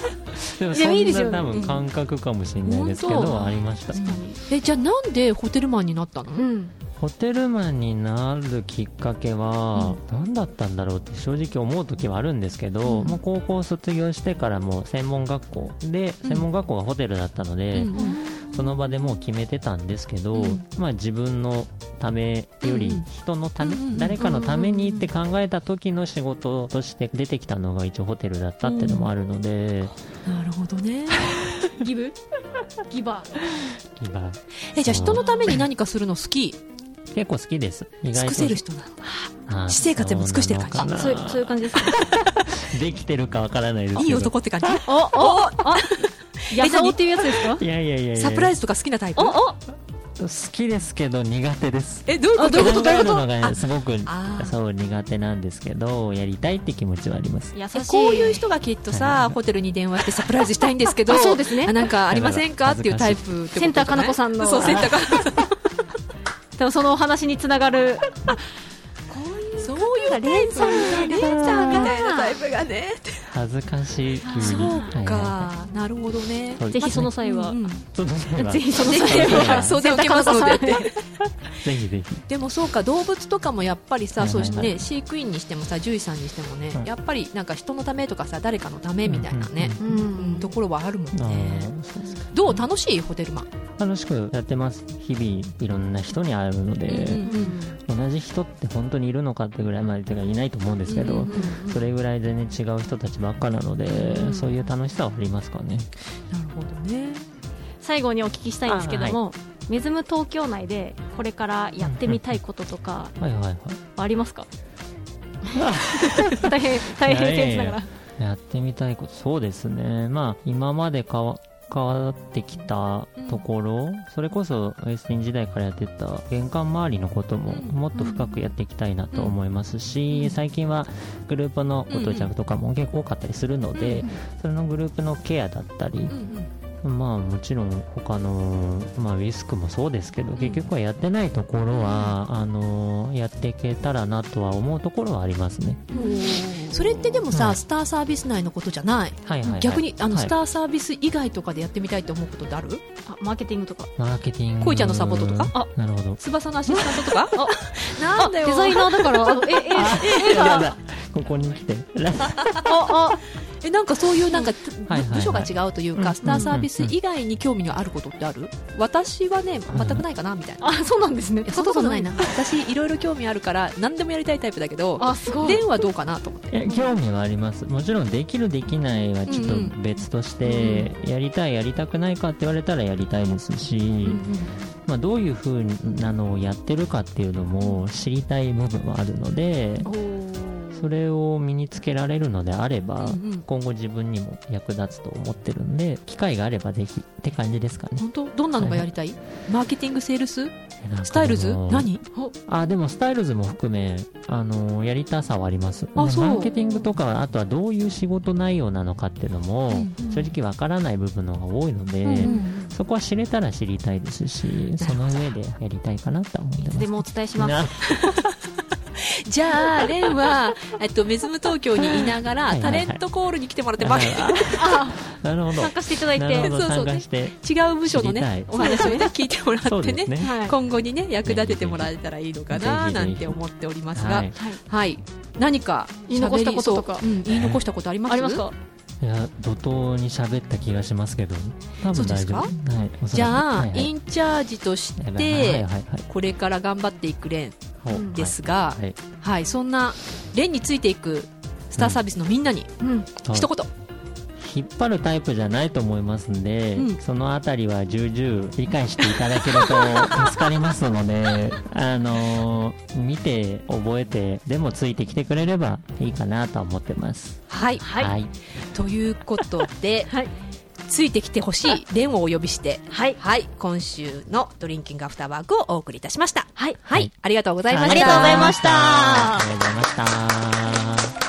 でもいやいいですよそんな多分感覚かもしれないですけど、ありました。えじゃあなんでホテルマンになったの？うん。ホテルマンになるきっかけは、何だったんだろうって正直思う時はあるんですけど、うん。もう高校卒業してからもう専門学校で、うん。専門学校がホテルだったので、うんその場でもう決めてたんですけど、うん。まあ自分のためよりうん人のため、うん誰かのためにって考えた時の仕事として出てきたのが一応ホテルだったっていうのもあるので、なるほどね。*laughs* ギブ？ギバ今えじゃあ人のために何かするの好き？結構好きです。意尽くせる人なのあ私生活でも尽くしてる感じ。そうそういう感じですか *laughs* できてるかわからないです。いい男って感じ？おおあやさおっていうやつですか？いやいやいやいや。サプライズとか好きなタイプ？おお。好きですけど苦手です。えどういうこと？あどういうこと？考えるのがねすごくそう苦手なんですけど、やりたいって気持ちはあります。優しい。えこういう人がきっとさホテルに電話してサプライズしたいんですけどあそうですね。あなんかありませんか？っていうタイプセンターかなこさんの。そうセンターか。なこさんでもそのお話につながるそういうタイプ。レンさんレンさんみたいなタイプがね恥ずかしい急に。そうか。なるほどね。ぜひその際は、それはぜひそのぜ際ひは相談受けますので。っ *laughs* てぜひぜひ。でもそうか動物とかもやっぱりさ、そうしてね。飼育員にしてもさ獣医さんにしてもね、はい。やっぱりなんか人のためとかさ誰かのためみたいなね、ところはあるもんあねどう？楽しいホテルマン、楽しくやってます。日々いろんな人に会うので、うん同じ人って本当にいるのかってぐらいまでてかいないと思うんですけど、うんうんうん。それぐらい全然違う人たちばっかなので、うん。そういう楽しさはありますかね。なるほどね。最後にお聞きしたいんですけども、メズム東京内でこれからやってみたいこととかはいはいはい。ありますか？*laughs* 大変大変ながら。やってみたいこと、そうですね。まあ、今まで変わ変わってきたところ、それこそウエスティン時代からやってた玄関周りのこともうん。もっと深くやっていきたいなと思いますし、最近はグループのご到着とかも結構多かったりするので、それのグループのケアだったり、うんまあもちろん他の、まあ、ウィスクもそうですけど、結局はやってないところは、あのやっていけたらなとは思うところはありますね。うん。それってでもさ、はい。スターサービス内のことじゃない、はいはい、はい。逆にあの、はい。スターサービス以外とかでやってみたいと思うことってある？あマーケティングとか。マーケティング。恋ちゃんのサポートとか？あ。なるほど。翼のアシスタントとか？*laughs* あデザイナーだからあのええ *laughs* 絵がやだここに来て。ああえなんかそういうなんか、はいはいはい。部署が違うというか、うんスターサービス以外に興味があることってある私はね全くないかなみたいな、あそうなんですね。そんなことない。な私いろいろ興味あるから何でもやりたいタイプだけどあすごい。電話どうかなと思って。え興味はあります。もちろんできるできないはちょっと別として、やりたいやりたくないかって言われたらやりたいですし、まあどういう風なのをやってるかっていうのも知りたい部分はあるので、それを身につけられるのであれば、うんうん。今後自分にも役立つと思ってるんで、機会があればぜひって感じですかね。本当？どんなのがやりたい、マーケティングセールス？スタイルズ？何？あ、でもスタイルズも含め、あのやりたさはあります。であそう。マーケティングとか、あとはどういう仕事内容なのかっていうのも、うん正直わからない部分の方が多いので、うんうん。そこは知れたら知りたいですし、その上でやりたいかなとは思ってます。でもお伝えします。なじゃあレンは、えっと、メズム東京にいながらタレントコールに来てもらってマーケあなるほど。参加していただいて。そうそう参加して。違う部署のねお話をね聞いてもらってね。ね。はい今後にね役立ててもらえたらいいのかななんて思っておりますが。はい。はい。何か言い残したこととか。うん言い残したことあります？ありますか？いや、怒涛に喋った気がしますけど、多分大丈夫。はい。じゃあ、はいはい。インチャージとしてはいはい。これから頑張っていくレンですが、はいはい。そんなレンについていくスターサービスのみんなにうん。はい一言、引っ張るタイプじゃないと思いますんで、うん。そのあたりは重々理解していただけると助かりますので、*laughs* あのー見て覚えてでもついてきてくれればいいかなとは思ってます。はい、はい。ということで、*laughs* はい。ついてきてほしいレンをお呼びして、はい。はい、今週のドリンキングアフターワークをお送りいたしました。はい。はい、ありがとうございました。ありがとうございました。ありがとうございました。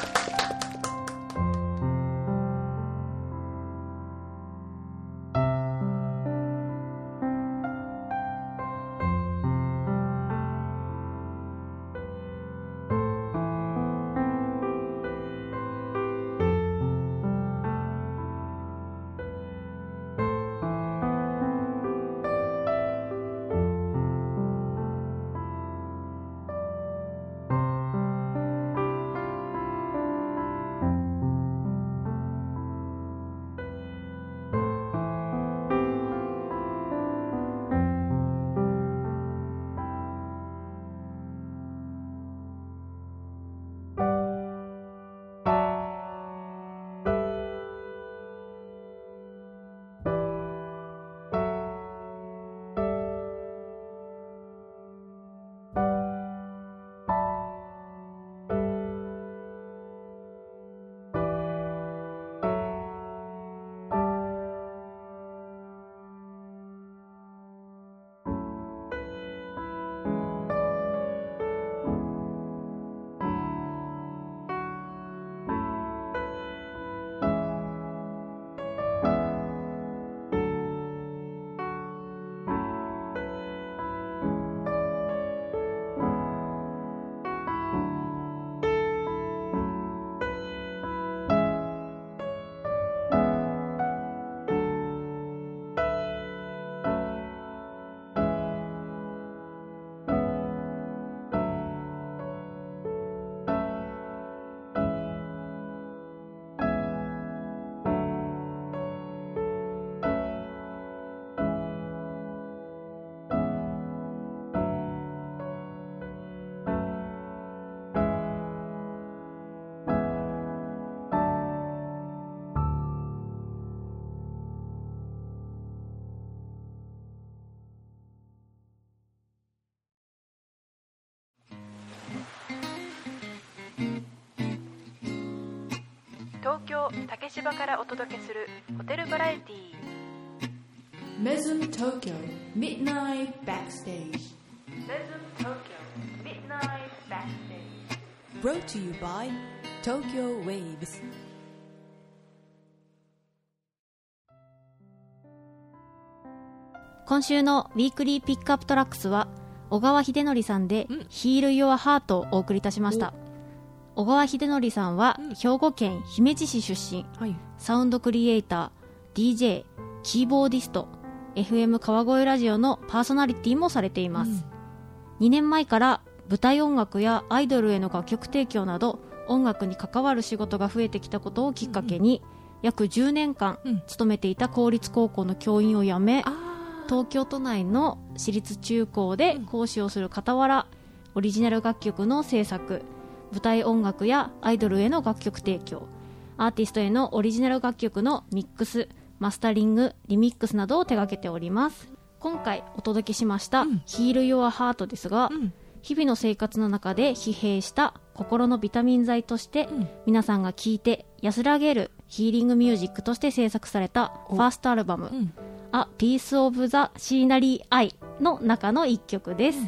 竹芝からお届けするホテルバラエティー。今週の Weekly Pickup Tracks は小川秀則さんで、 Heal Your Heart をお送りいたしました、小川秀則さんはうん。兵庫県姫路市出身。はい。サウンドクリエイター DJ キーボーディスト FM 川越ラジオのパーソナリティもされています、2年前から舞台音楽やアイドルへの楽曲提供など音楽に関わる仕事が増えてきたことをきっかけに、約10年間うん。勤めていた公立高校の教員を辞め、あ東京都内の私立中高で講師をする傍ら、オリジナル楽曲の制作舞台音楽やアイドルへの楽曲提供。アーティストへのオリジナル楽曲のミックスマスタリングリミックスなどを手掛けております。今回お届けしましたうん「 Heal Your Heart」ですが、うん。日々の生活の中で疲弊した心のビタミン剤として、うん。皆さんが聴いて安らげるヒーリングミュージックとして制作されたファーストアルバムうん「A Piece of the Scenery I」の中の一曲です、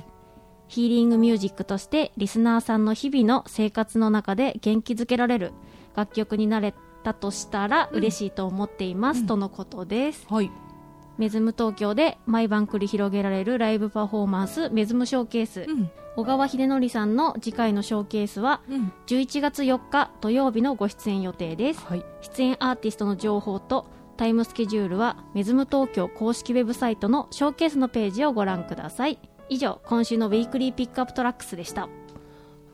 ヒーリングミュージックとしてリスナーさんの日々の生活の中で元気づけられる楽曲になれたとしたら嬉しいと思っています、うんとのことですはい。メズム東京で毎晩繰り広げられるライブパフォーマンスメズムショーケース、うん。小川秀則さんの次回のショーケースはうん。11月4日土曜日のご出演予定ですはい。出演アーティストの情報とタイムスケジュールはメズム東京公式ウェブサイトのショーケースのページをご覧ください以上今週の Weekly Pickup Tracks でした。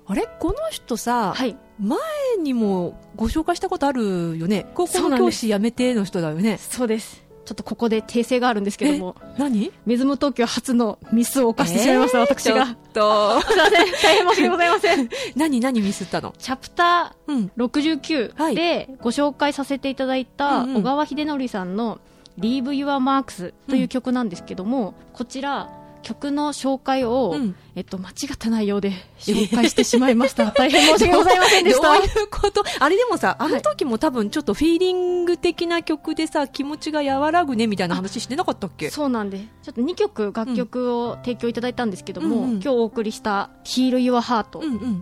あれ？この人さ、はい。前にもご紹介したことあるよね。高校の教師辞めての人だよね。そうです。ちょっとここで訂正があるんですけども、何？メズム東京初のミスを犯してしまいました、私が。ちょっと。すいません、大変申し訳ございません。*laughs* 何？何ミスったの？ Chapter うん。69でご紹介させていただいたうんうん。小川秀則さんの Leave Your Marks という曲なんですけども、こちら、曲の紹介を、うん。えっと、間違った内容で紹介してしまいました。*laughs* 大変申し訳ございませんでした。どういうこと？あれでもさ、あの時も多分ちょっとフィーリング的な曲でさ、気持ちが和らぐねみたいな話してなかったっけ？そうなんで、ちょっと2曲楽曲を提供いただいたんですけども、うんうん。今日お送りした Heal Your Heart。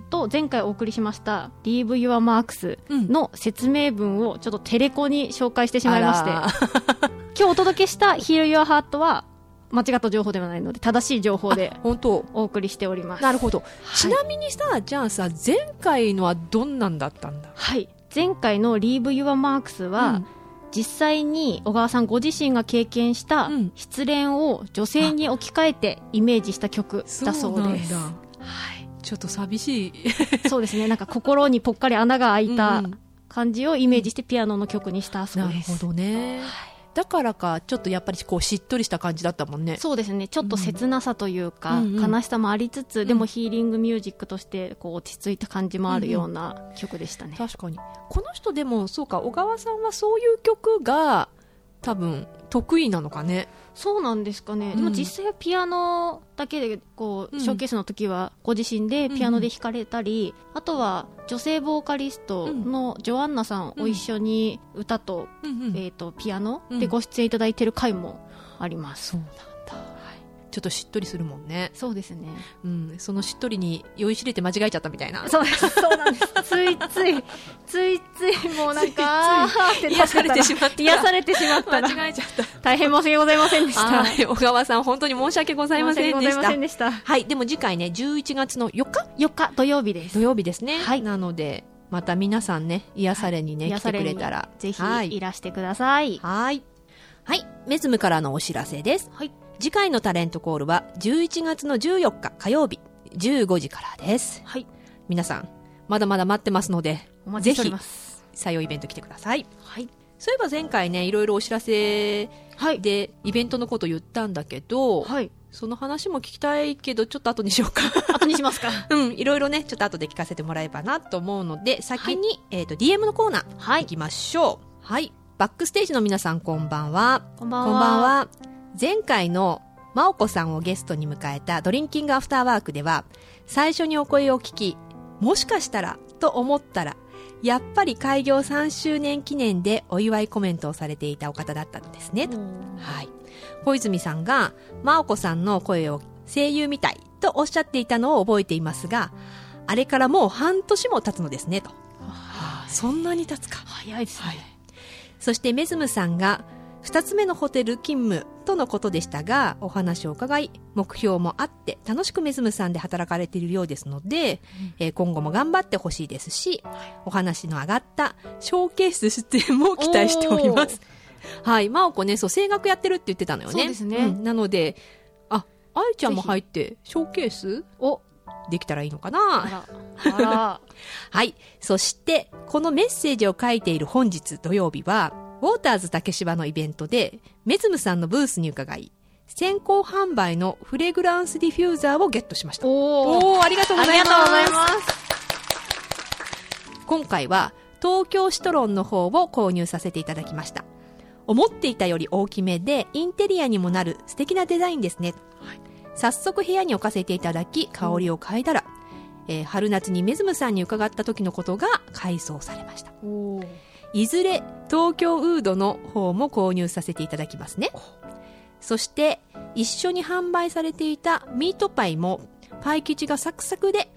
と前回お送りしました Leave Your Marks うん。の説明文をちょっとテレコに紹介してしまいまして、今日お届けした Heal Your Heart は間違った情報ではないので、正しい情報で本当お送りしております。なるほど。いちなみにさ、じゃあさ、前回のはどんなんだったんだ？はい。前回の Leave Your Marks は、うん実際に小川さんご自身が経験したうん失恋を女性に置き換えてイメージした曲だそうです。なんだはい。ちょっと寂しい。そうですね。なんか心にぽっかり穴が開いたうんうん感じをイメージしてピアノの曲にしたそうです。なるほどね。だからか、ちょっとやっぱりこうしっとりした感じだったもんね。そうですね。ちょっと切なさというか、うんうん悲しさもありつつ、んでもヒーリングミュージックとしてこう落ち着いた感じもあるような曲でしたね。確かに。この人でも、そうか、小川さんはそういう曲が、多分、得意なのかね。そうなんですかね、うん。でも実際はピアノだけでこう、うんショーケースの時はご自身でピアノで弾かれたり、あとは女性ボーカリストのジョアンナさんを一緒に歌と,、えー、とピアノでご出演いただいてる回もあります、そうだ。ちょっとしっとりするもんね。そうですねうん。そのしっとりに酔いしれて間違えちゃったみたいな。そうそうなんですついついついついもうなんかあーって癒されてしまった癒されてしまったら間違えちゃった。大変申し訳ございませんでしたはい。小川さん、本当に申し訳ございませんでした申し訳ございません。でしたはい。でも次回ね、11月の4日？4日土曜日です土曜日ですね。はいなので、また皆さんね、癒されにね、来てくれたら。ぜひはいいらしてくださいはい。はい。メズムからのお知らせです。はい次回のタレントコールは11月の14日火曜日15時からです。はい皆さん、まだまだ待ってますので、お待ちしております採用イベント来てください。はいそういえば前回ね、いろいろお知らせはいでイベントのこと言ったんだけど、はいその話も聞きたいけど、ちょっと後にしようか。*laughs* 後にしますか *laughs* うん、いろいろね、ちょっと後で聞かせてもらえばなと思うので、先に、えっ、と、DM のコーナー、はい行きましょう。はい。バックステージの皆さん、こんばんは。こんばんはこんばんは。前回の、まおこさんをゲストに迎えたドリンキングアフターワークでは、最初にお声を聞き、もしかしたら、と思ったら、やっぱり開業3周年記念でお祝いコメントをされていたお方だったんですね。とはい。小泉さんが、まおこさんの声を声優みたいとおっしゃっていたのを覚えていますが、あれからもう半年も経つのですね、と。そんなに経つか。早いですね、そしてメズムさんが、二つ目のホテル勤務とのことでしたが、お話を伺い、目標もあって、楽しくメズムさんで働かれているようですので、えー今後も頑張ってほしいですし、お話の上がったショーケース出演も期待しております。はい。まおこね、そう、声楽やってるって言ってたのよね。そうですね。ん。なので、あ、愛ちゃんも入って、ショーケース？お。できたらいいのかあなら。あら。*laughs* はい。そして、このメッセージを書いている本日土曜日は、ウォーターズ竹芝のイベントで、メズムさんのブースに伺い、先行販売のフレグランスディフューザーをゲットしました。おおありがとうごあざいます。りがとうございます今回は、東京シトロンの方を購入させていただきました。思っていたより大きめで、インテリアにもなる素敵なデザインですね。早速部屋に置かせていただき、香りを嗅いだら、えー春夏にメズムさんに伺った時のことが回想されました。おーいずれ東京ウードの方も購入させていただきますね。そして一緒に販売されていたミートパイもパイ生地がサクサクで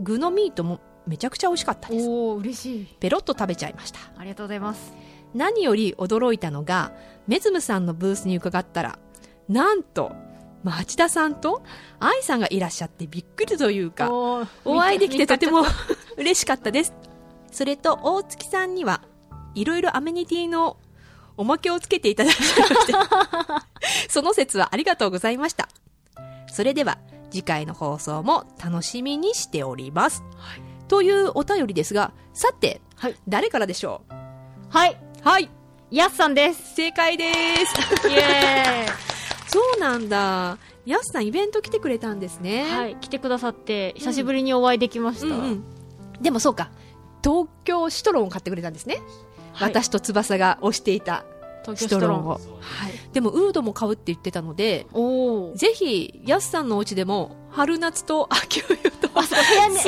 具のミートもめちゃくちゃ美味しかったです。おー嬉しいペロッと食べちゃいました。ありがとうございます何より驚いたのがメズムさんのブースに伺ったらなんと町田さんと愛さんがいらっしゃってびっくりというかお会いできてとても見 *laughs* 嬉しかったです。それと、大月さんには、いろいろアメニティのおまけをつけていただきまして、*laughs* その説はありがとうございました。それでは、次回の放送も楽しみにしております。というお便りですが、さて、はい誰からでしょう？はいはい。やすさんです正解です。イエ *laughs* そうなんだ。やすさんイベント来てくれたんですね。ーイはい来てくださって久しぶりにお会いできました、うんうん。でもそうか。東京シトロンを買ってくれたんですね。はい。私と翼が推していた東シトロン。を。京シトロンはい。でも、ウードも買うって言ってたので、ぜひ、やすさんのお家でも、春夏と秋冬と、部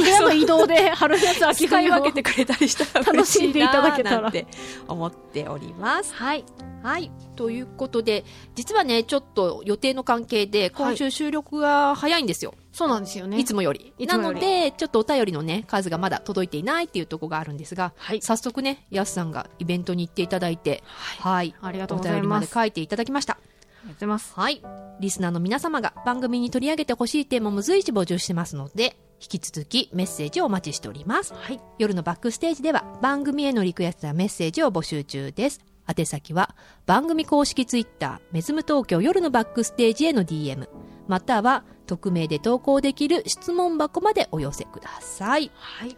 屋の移動で春夏秋冬を分けてくれたりしたら楽しんでいただけたらなんて思っております。はいはい。ということで、実はね、ちょっと予定の関係で、今週収録が早いんですよ。そうなんですよねいつもより。なので、ちょっとお便りのね、数がまだ届いていないっていうところがあるんですが、はい早速ね、やすさんがイベントに行っていただいて、はい。ありがとうござお便りまいまです書いていただきました。ありがとうございますはい。リスナーの皆様が番組に取り上げてほしいテーマも随時募集してますので、引き続きメッセージをお待ちしております。はい夜のバックステージでは番組へのリクエストやメッセージを募集中です。宛先は番組公式ツイッター、メズム東京夜のバックステージへの DM、または匿名で投稿できる質問箱までお寄せください。はい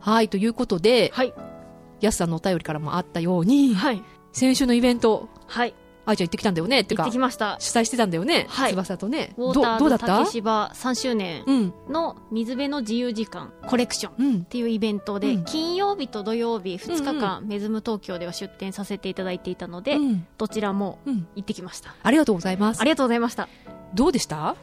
はい、ということで、はいやすさんのお便りからもあったように、はい先週のイベント、はいあいちゃん行ってきたんだよねってか。行ってき、ました。主催してたんだよね、はい。翼とね。ウォーターズどどうだった？竹芝3周年うん、の水辺の自由時間コレクションうん。っ。ていうイベントで、うん。金曜日と土曜日2日うん間、メズム東京では出店させていただいていたので、うん。どちらもうん。行ってきました。ありがとうございます。あ。りがとうございました。どうでした？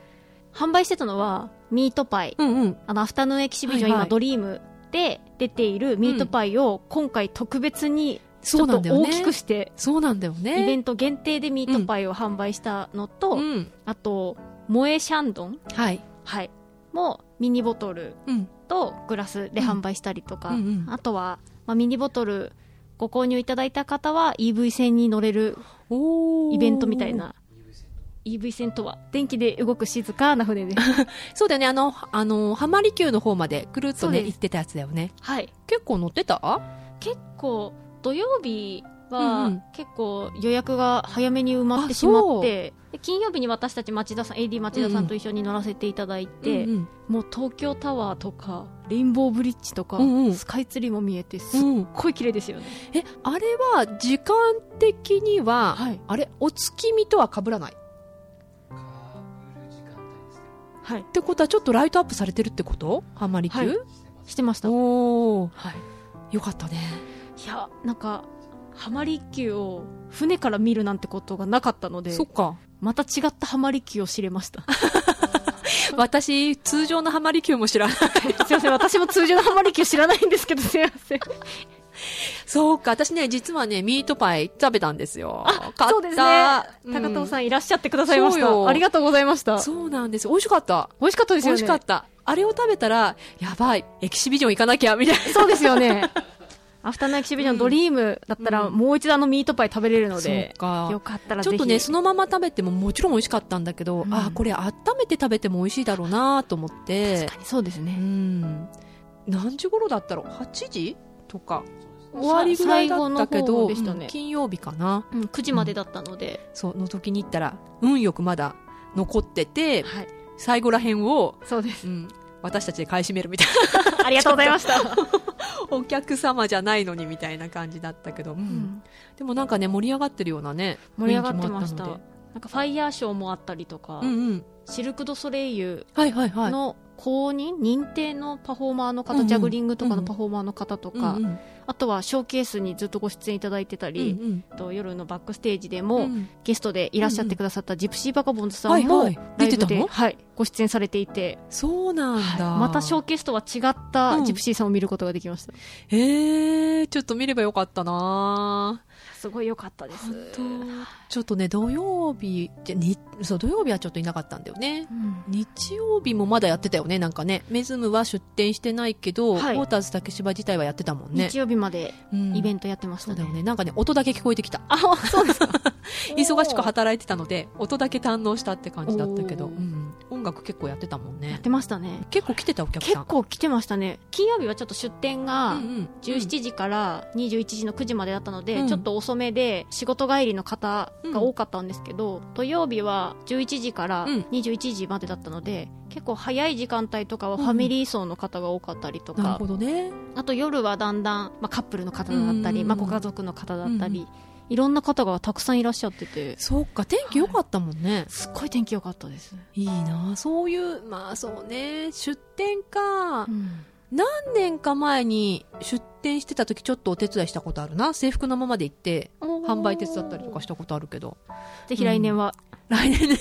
販売してたのはミートパイ。うんうん。あのアフタヌーンエキシビジョン、はいはい。今ドリームで出ているミートパイを今回特別にちそょっとうなんだよね。大きくして、そうなんだよね。イベント限定でミートパイを販売したのと、うん。あと萌えシャンドンはい。はいもミニボトルうん。とグラスで販売したりとか、うんうんうんあとは、まあ、ミニボトルご購入いただいた方は EV 線に乗れるイベントみたい。な EV 線とは？電気で動く静かな船です *laughs* そうだよね。あの、あの、浜離宮の方までくるっとね、行ってたやつだよね。はい結構乗ってた？結構土曜日は、うんうん。結構予約が早めに埋まってしまってで金曜日に私たち町田さん AD 町田さんと一緒に乗らせていただいて、うんもう東京タワーとかレインボーブリッジとか、うんうん。スカイツリーも見えてすっうん。うん。ごい綺麗ですよね、え、あれは、時間的には、はい。あれ、お月見とは被らない？っはい。てことは、ちょっとライトアップされてるってこと？浜離宮、はい。してました。おー。はい。よかったね。いやなんか浜離宮を船から見るなんてことがなかったのでそっか。また違った浜離宮を知れました *laughs* 私、通常の浜離宮も知らない。*laughs* すいません私も通常の浜離宮知らないんですけどすいませんそうか、私ね、実はね、ミートパイ食べたんですよ。買ったそうですね高藤さんいらっしゃってくださいましたありがとうございましたそうなんです。美味しかった。美味しかったです美よね味しかった。あれを食べたら、やばい、エキシビジョン行かなきゃ、みたいな。そうですよねアフタヌーンエキシビジョンドリームだったら、うん。もう一度あのミートパイ食べれるのでそうか。よかったらちょっとね、そのまま食べてももちろん美味しかったんだけど、うん。あ、これ温めて食べても美味しいだろうなと思って。確。かにそうですうね、ん。何時頃だったろう ?8 時とか。終わりぐらいだったけど、ね。うん金曜日かな。うん、9時までだったので、そう、の時に行ったら、運よくまだ残ってて、はい。最後ら辺を、そうです。うん、私たちで買い占めるみたいな。*laughs* ありがとうございました、*laughs* お客様じゃないのにみたいな感じだったけど、うんうんでもなんかね、盛り上がってるようなね、盛り上がってましたなんかファイヤーショーもあったりとか。うんうん。シルク・ド・ソレイユはいはいはい。の公認、認定のパフォーマーの方、うんうんジャグリングとかのパフォーマーの方とか、うんうん。あとはショーケースにずっとご出演いただいてたり、うんと夜のバックステージでも、うんうん。ゲストでいらっしゃってくださったジプシーバカボンズさんも、はいはい。はい、ご出演されていて、そうなんだ。はい。またショーケースとは違ったうんジプシーさんを見ることができました。へえ、ちょっと見ればよかったなすごい良かったです。ちょっとね、土曜日、じゃにそう、土曜日はちょっといなかったんだよね。うん日曜日もまだやってたよね、なんかね。メズムは出店してないけど、はいウォーターズ竹芝自体はやってたもんね。日曜日までうんイベントやってましたね。そうだよね。なんかね、音だけ聞こえてきた。あ、そうですか。*laughs* 忙しく働いてたので、音だけ堪能したって感じだったけど、うん音楽結構やってたもんねやっ。てましたね。結構来てたお客結さん。構来てましたね。金曜日はちょっと出店が、うんうん17時から21時の9時までだったので、うんちょっと遅めで仕事帰りの方が多かったんですけど、土曜日は11時からうん21時までだったので、結構早い時間帯とかはファミリー層の方が多かったりとかなるほ、どね。あと夜はだんだん、まあ、カップルの方だったり、うんまあ、ご家族の方だったり、いろんな方がたくさんいらっしゃってて。そうか天気良かったもんね、すっごい天気良かったです、い、いな。そういうまあそうね。出店か、うん。何年か前に出店してた時ちょっとお手伝いしたことあるな。制服のままで行って販売手伝ったりとかしたことあるけど。ぜひ来年は、来年ね。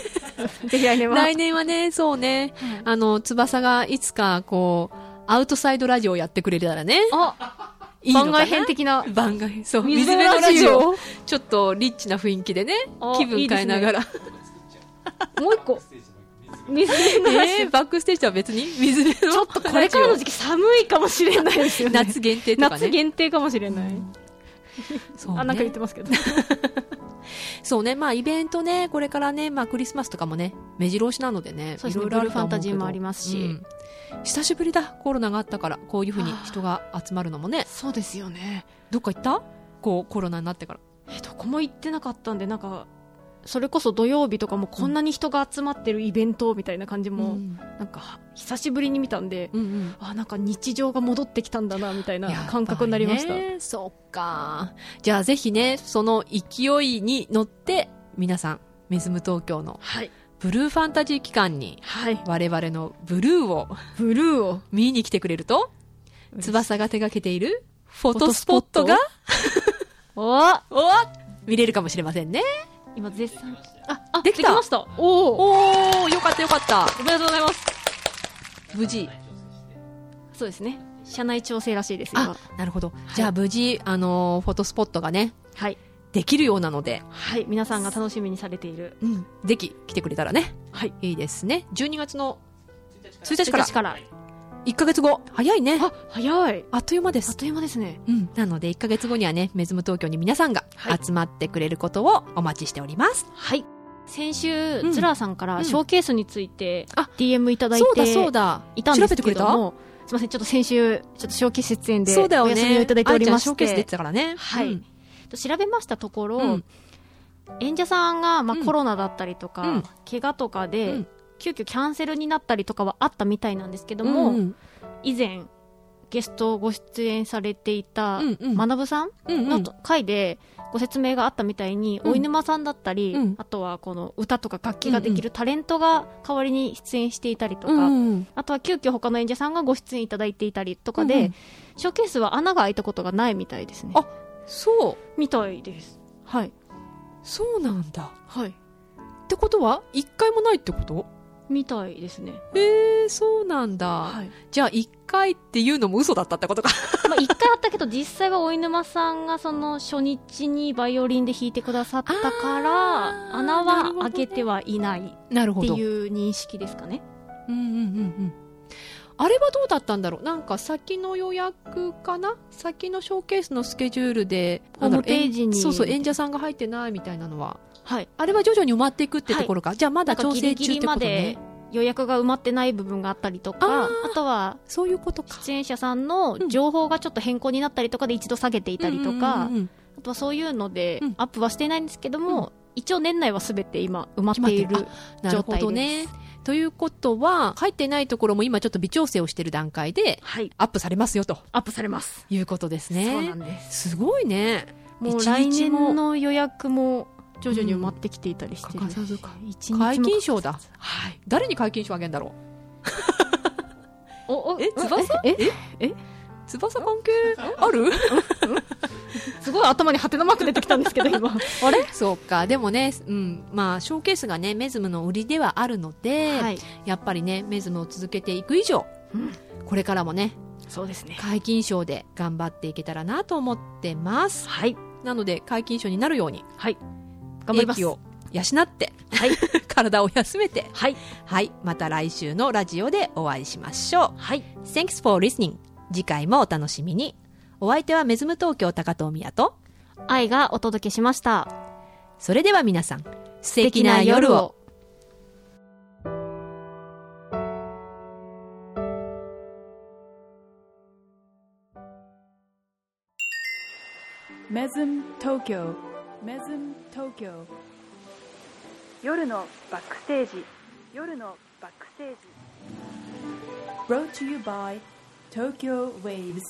ぜひ来年は？来年はねそうね。あの翼がいつかこうアウトサイドラジオをやってくれたらね。あいい番外編的な？番外そう。水水辺のラジオ。オちょっとリッチな雰囲気でねあ気分変えながら。もう一個。*laughs* 水辺のラジオ。えーバックステージとは別に？水辺の？ちょっとこれからの時期寒いかもしれないですよね。*laughs* 夏限定とかね。夏限定かもしれない、そうね。あなんか言ってますけど *laughs* そうね、まあイベントね、これからね、まあクリスマスとかもね、目白押しなのでね、そうですねいろいろファンタジーもありますし。うん。久しぶりだ、コロナがあったから、こういうふうに人が集まるのもね、そうですよね。どっか行った？こうコロナになってから。えどこも行ってなかったんでなんかそれこそ土曜日とかもこんなに人が集まってるイベントみたいな感じも、うん。なんか久しぶりに見たんで、うんうん。あなんか日常が戻ってきたんだなみたいな感覚になりました、ね、そっか。じゃあぜひね、その勢いに乗って、皆さん、メズム東京のはい。ブルーファンタジー期間に、はい。我々のブルーをブルーを。見に来てくれると、翼が手掛けているフォトスポットが、*laughs* おお見れるかもしれませんね。今絶賛。ああできた。ました。おおおー、よかったよかった。おめでとうございます。無事。そうですね。社内調整らしいですあ今、なるほど。じゃあ無事、あのーフォトスポットがね、はい。できるようなので、はい。皆さんが楽しみにされている。うん。ぜひ来てくれたらね。はい。いいですね。12月の1日から1日から1ヶ月後。早いね。あ早いあっという間です。あっという間ですねうん。なので1ヶ月後にはね、メズム東京に皆さんがはい集まってくれることをお待ちしております。はい先週、うんズラーさんからうんショーケースについてあ DM いただいてそうだそうだ。いたんです調べてくれた？けどもすみませんちょっと先週ちょっとショーケース出演でそうだよね。お休みをいただいておりましあいちゃんショーケース出ててたからね。はいうん調べましたところ、うん演者さんが、まあうんコロナだったりとか、うん怪我とかで、うん急遽キャンセルになったりとかはあったみたいなんですけども、うん以前ゲストご出演されていたうんうん。学さんのと回でご説明があったみたいに、うんお犬間さんだったり、うんあとはこの歌とか楽器ができるタレントが代わりに出演していたりとか、うんうんあとは急遽他の演者さんがご出演いただいていたりとかで、うんうん。ショーケースは穴が開いたことがないみたいですね。あそう。みたいです。はい。そうなんだ。はい。ってことは、一回もないってこと？みたいですねへえ、そうなんだ。はいじゃあ、一回っていうのも嘘だったってことか。まあ一回あったけど実際はお犬間さんがその初日にバイオリンで弾いてくださったから穴は開けてはいないなるほど。っていう認識ですかねうんうんうんうん。あれはどうだったんだろう。なんか先の予約かな？先のショーケースのスケジュールで、ホームページに。そうそう、演者さんが入ってないみたいなのは。はい。あれは徐々に埋まっていくってところか。じゃあまだ調整中ってことね。予約が埋まってない部分があったりとかあとはそういうことか。出演者さんの情報がちょっと変更になったりとかで一度下げていたりとか、うんうんうんうん。あとはそういうのでうん。アップはしていないんですけども、一応年内は全て今埋まっている決まってなるほどね。ということは、入ってないところも今ちょっと微調整をしてる段階で、はいアップされますよとアップされます、いうことですね。そうなんですすごいね。一もう来年の予約も徐々に埋まってきていたりしてる、欠かさずか一日も解禁賞だ。はい。誰に解禁賞あげんだろ *laughs* おおうえ、翼ええ翼関係ある？すごい頭にハテナマーク出てきたんですけど今。*laughs* あれ？そうか。でもね、うん。まあ、ショーケースがね、メズムの売りではあるので、はい。やっぱりね、メズムを続けていく以上、うん。これからもね、そうですね。解禁賞で頑張っていけたらなと思ってます。はい。なので、解禁賞になるように、はい。頑張ります。を養って、はい。*laughs* 体を休めて、はい。はい。また来週のラジオでお会いしましょう。はい。Thanks for listening. 次回もお楽しみに。お相手はメズム東京高藤宮と、愛がお届けしました。それでは皆さん、素敵な夜を。メズム東京。メズム東京。夜のバックステージ。夜のバックステージ。Brought to you by Tokyo Waves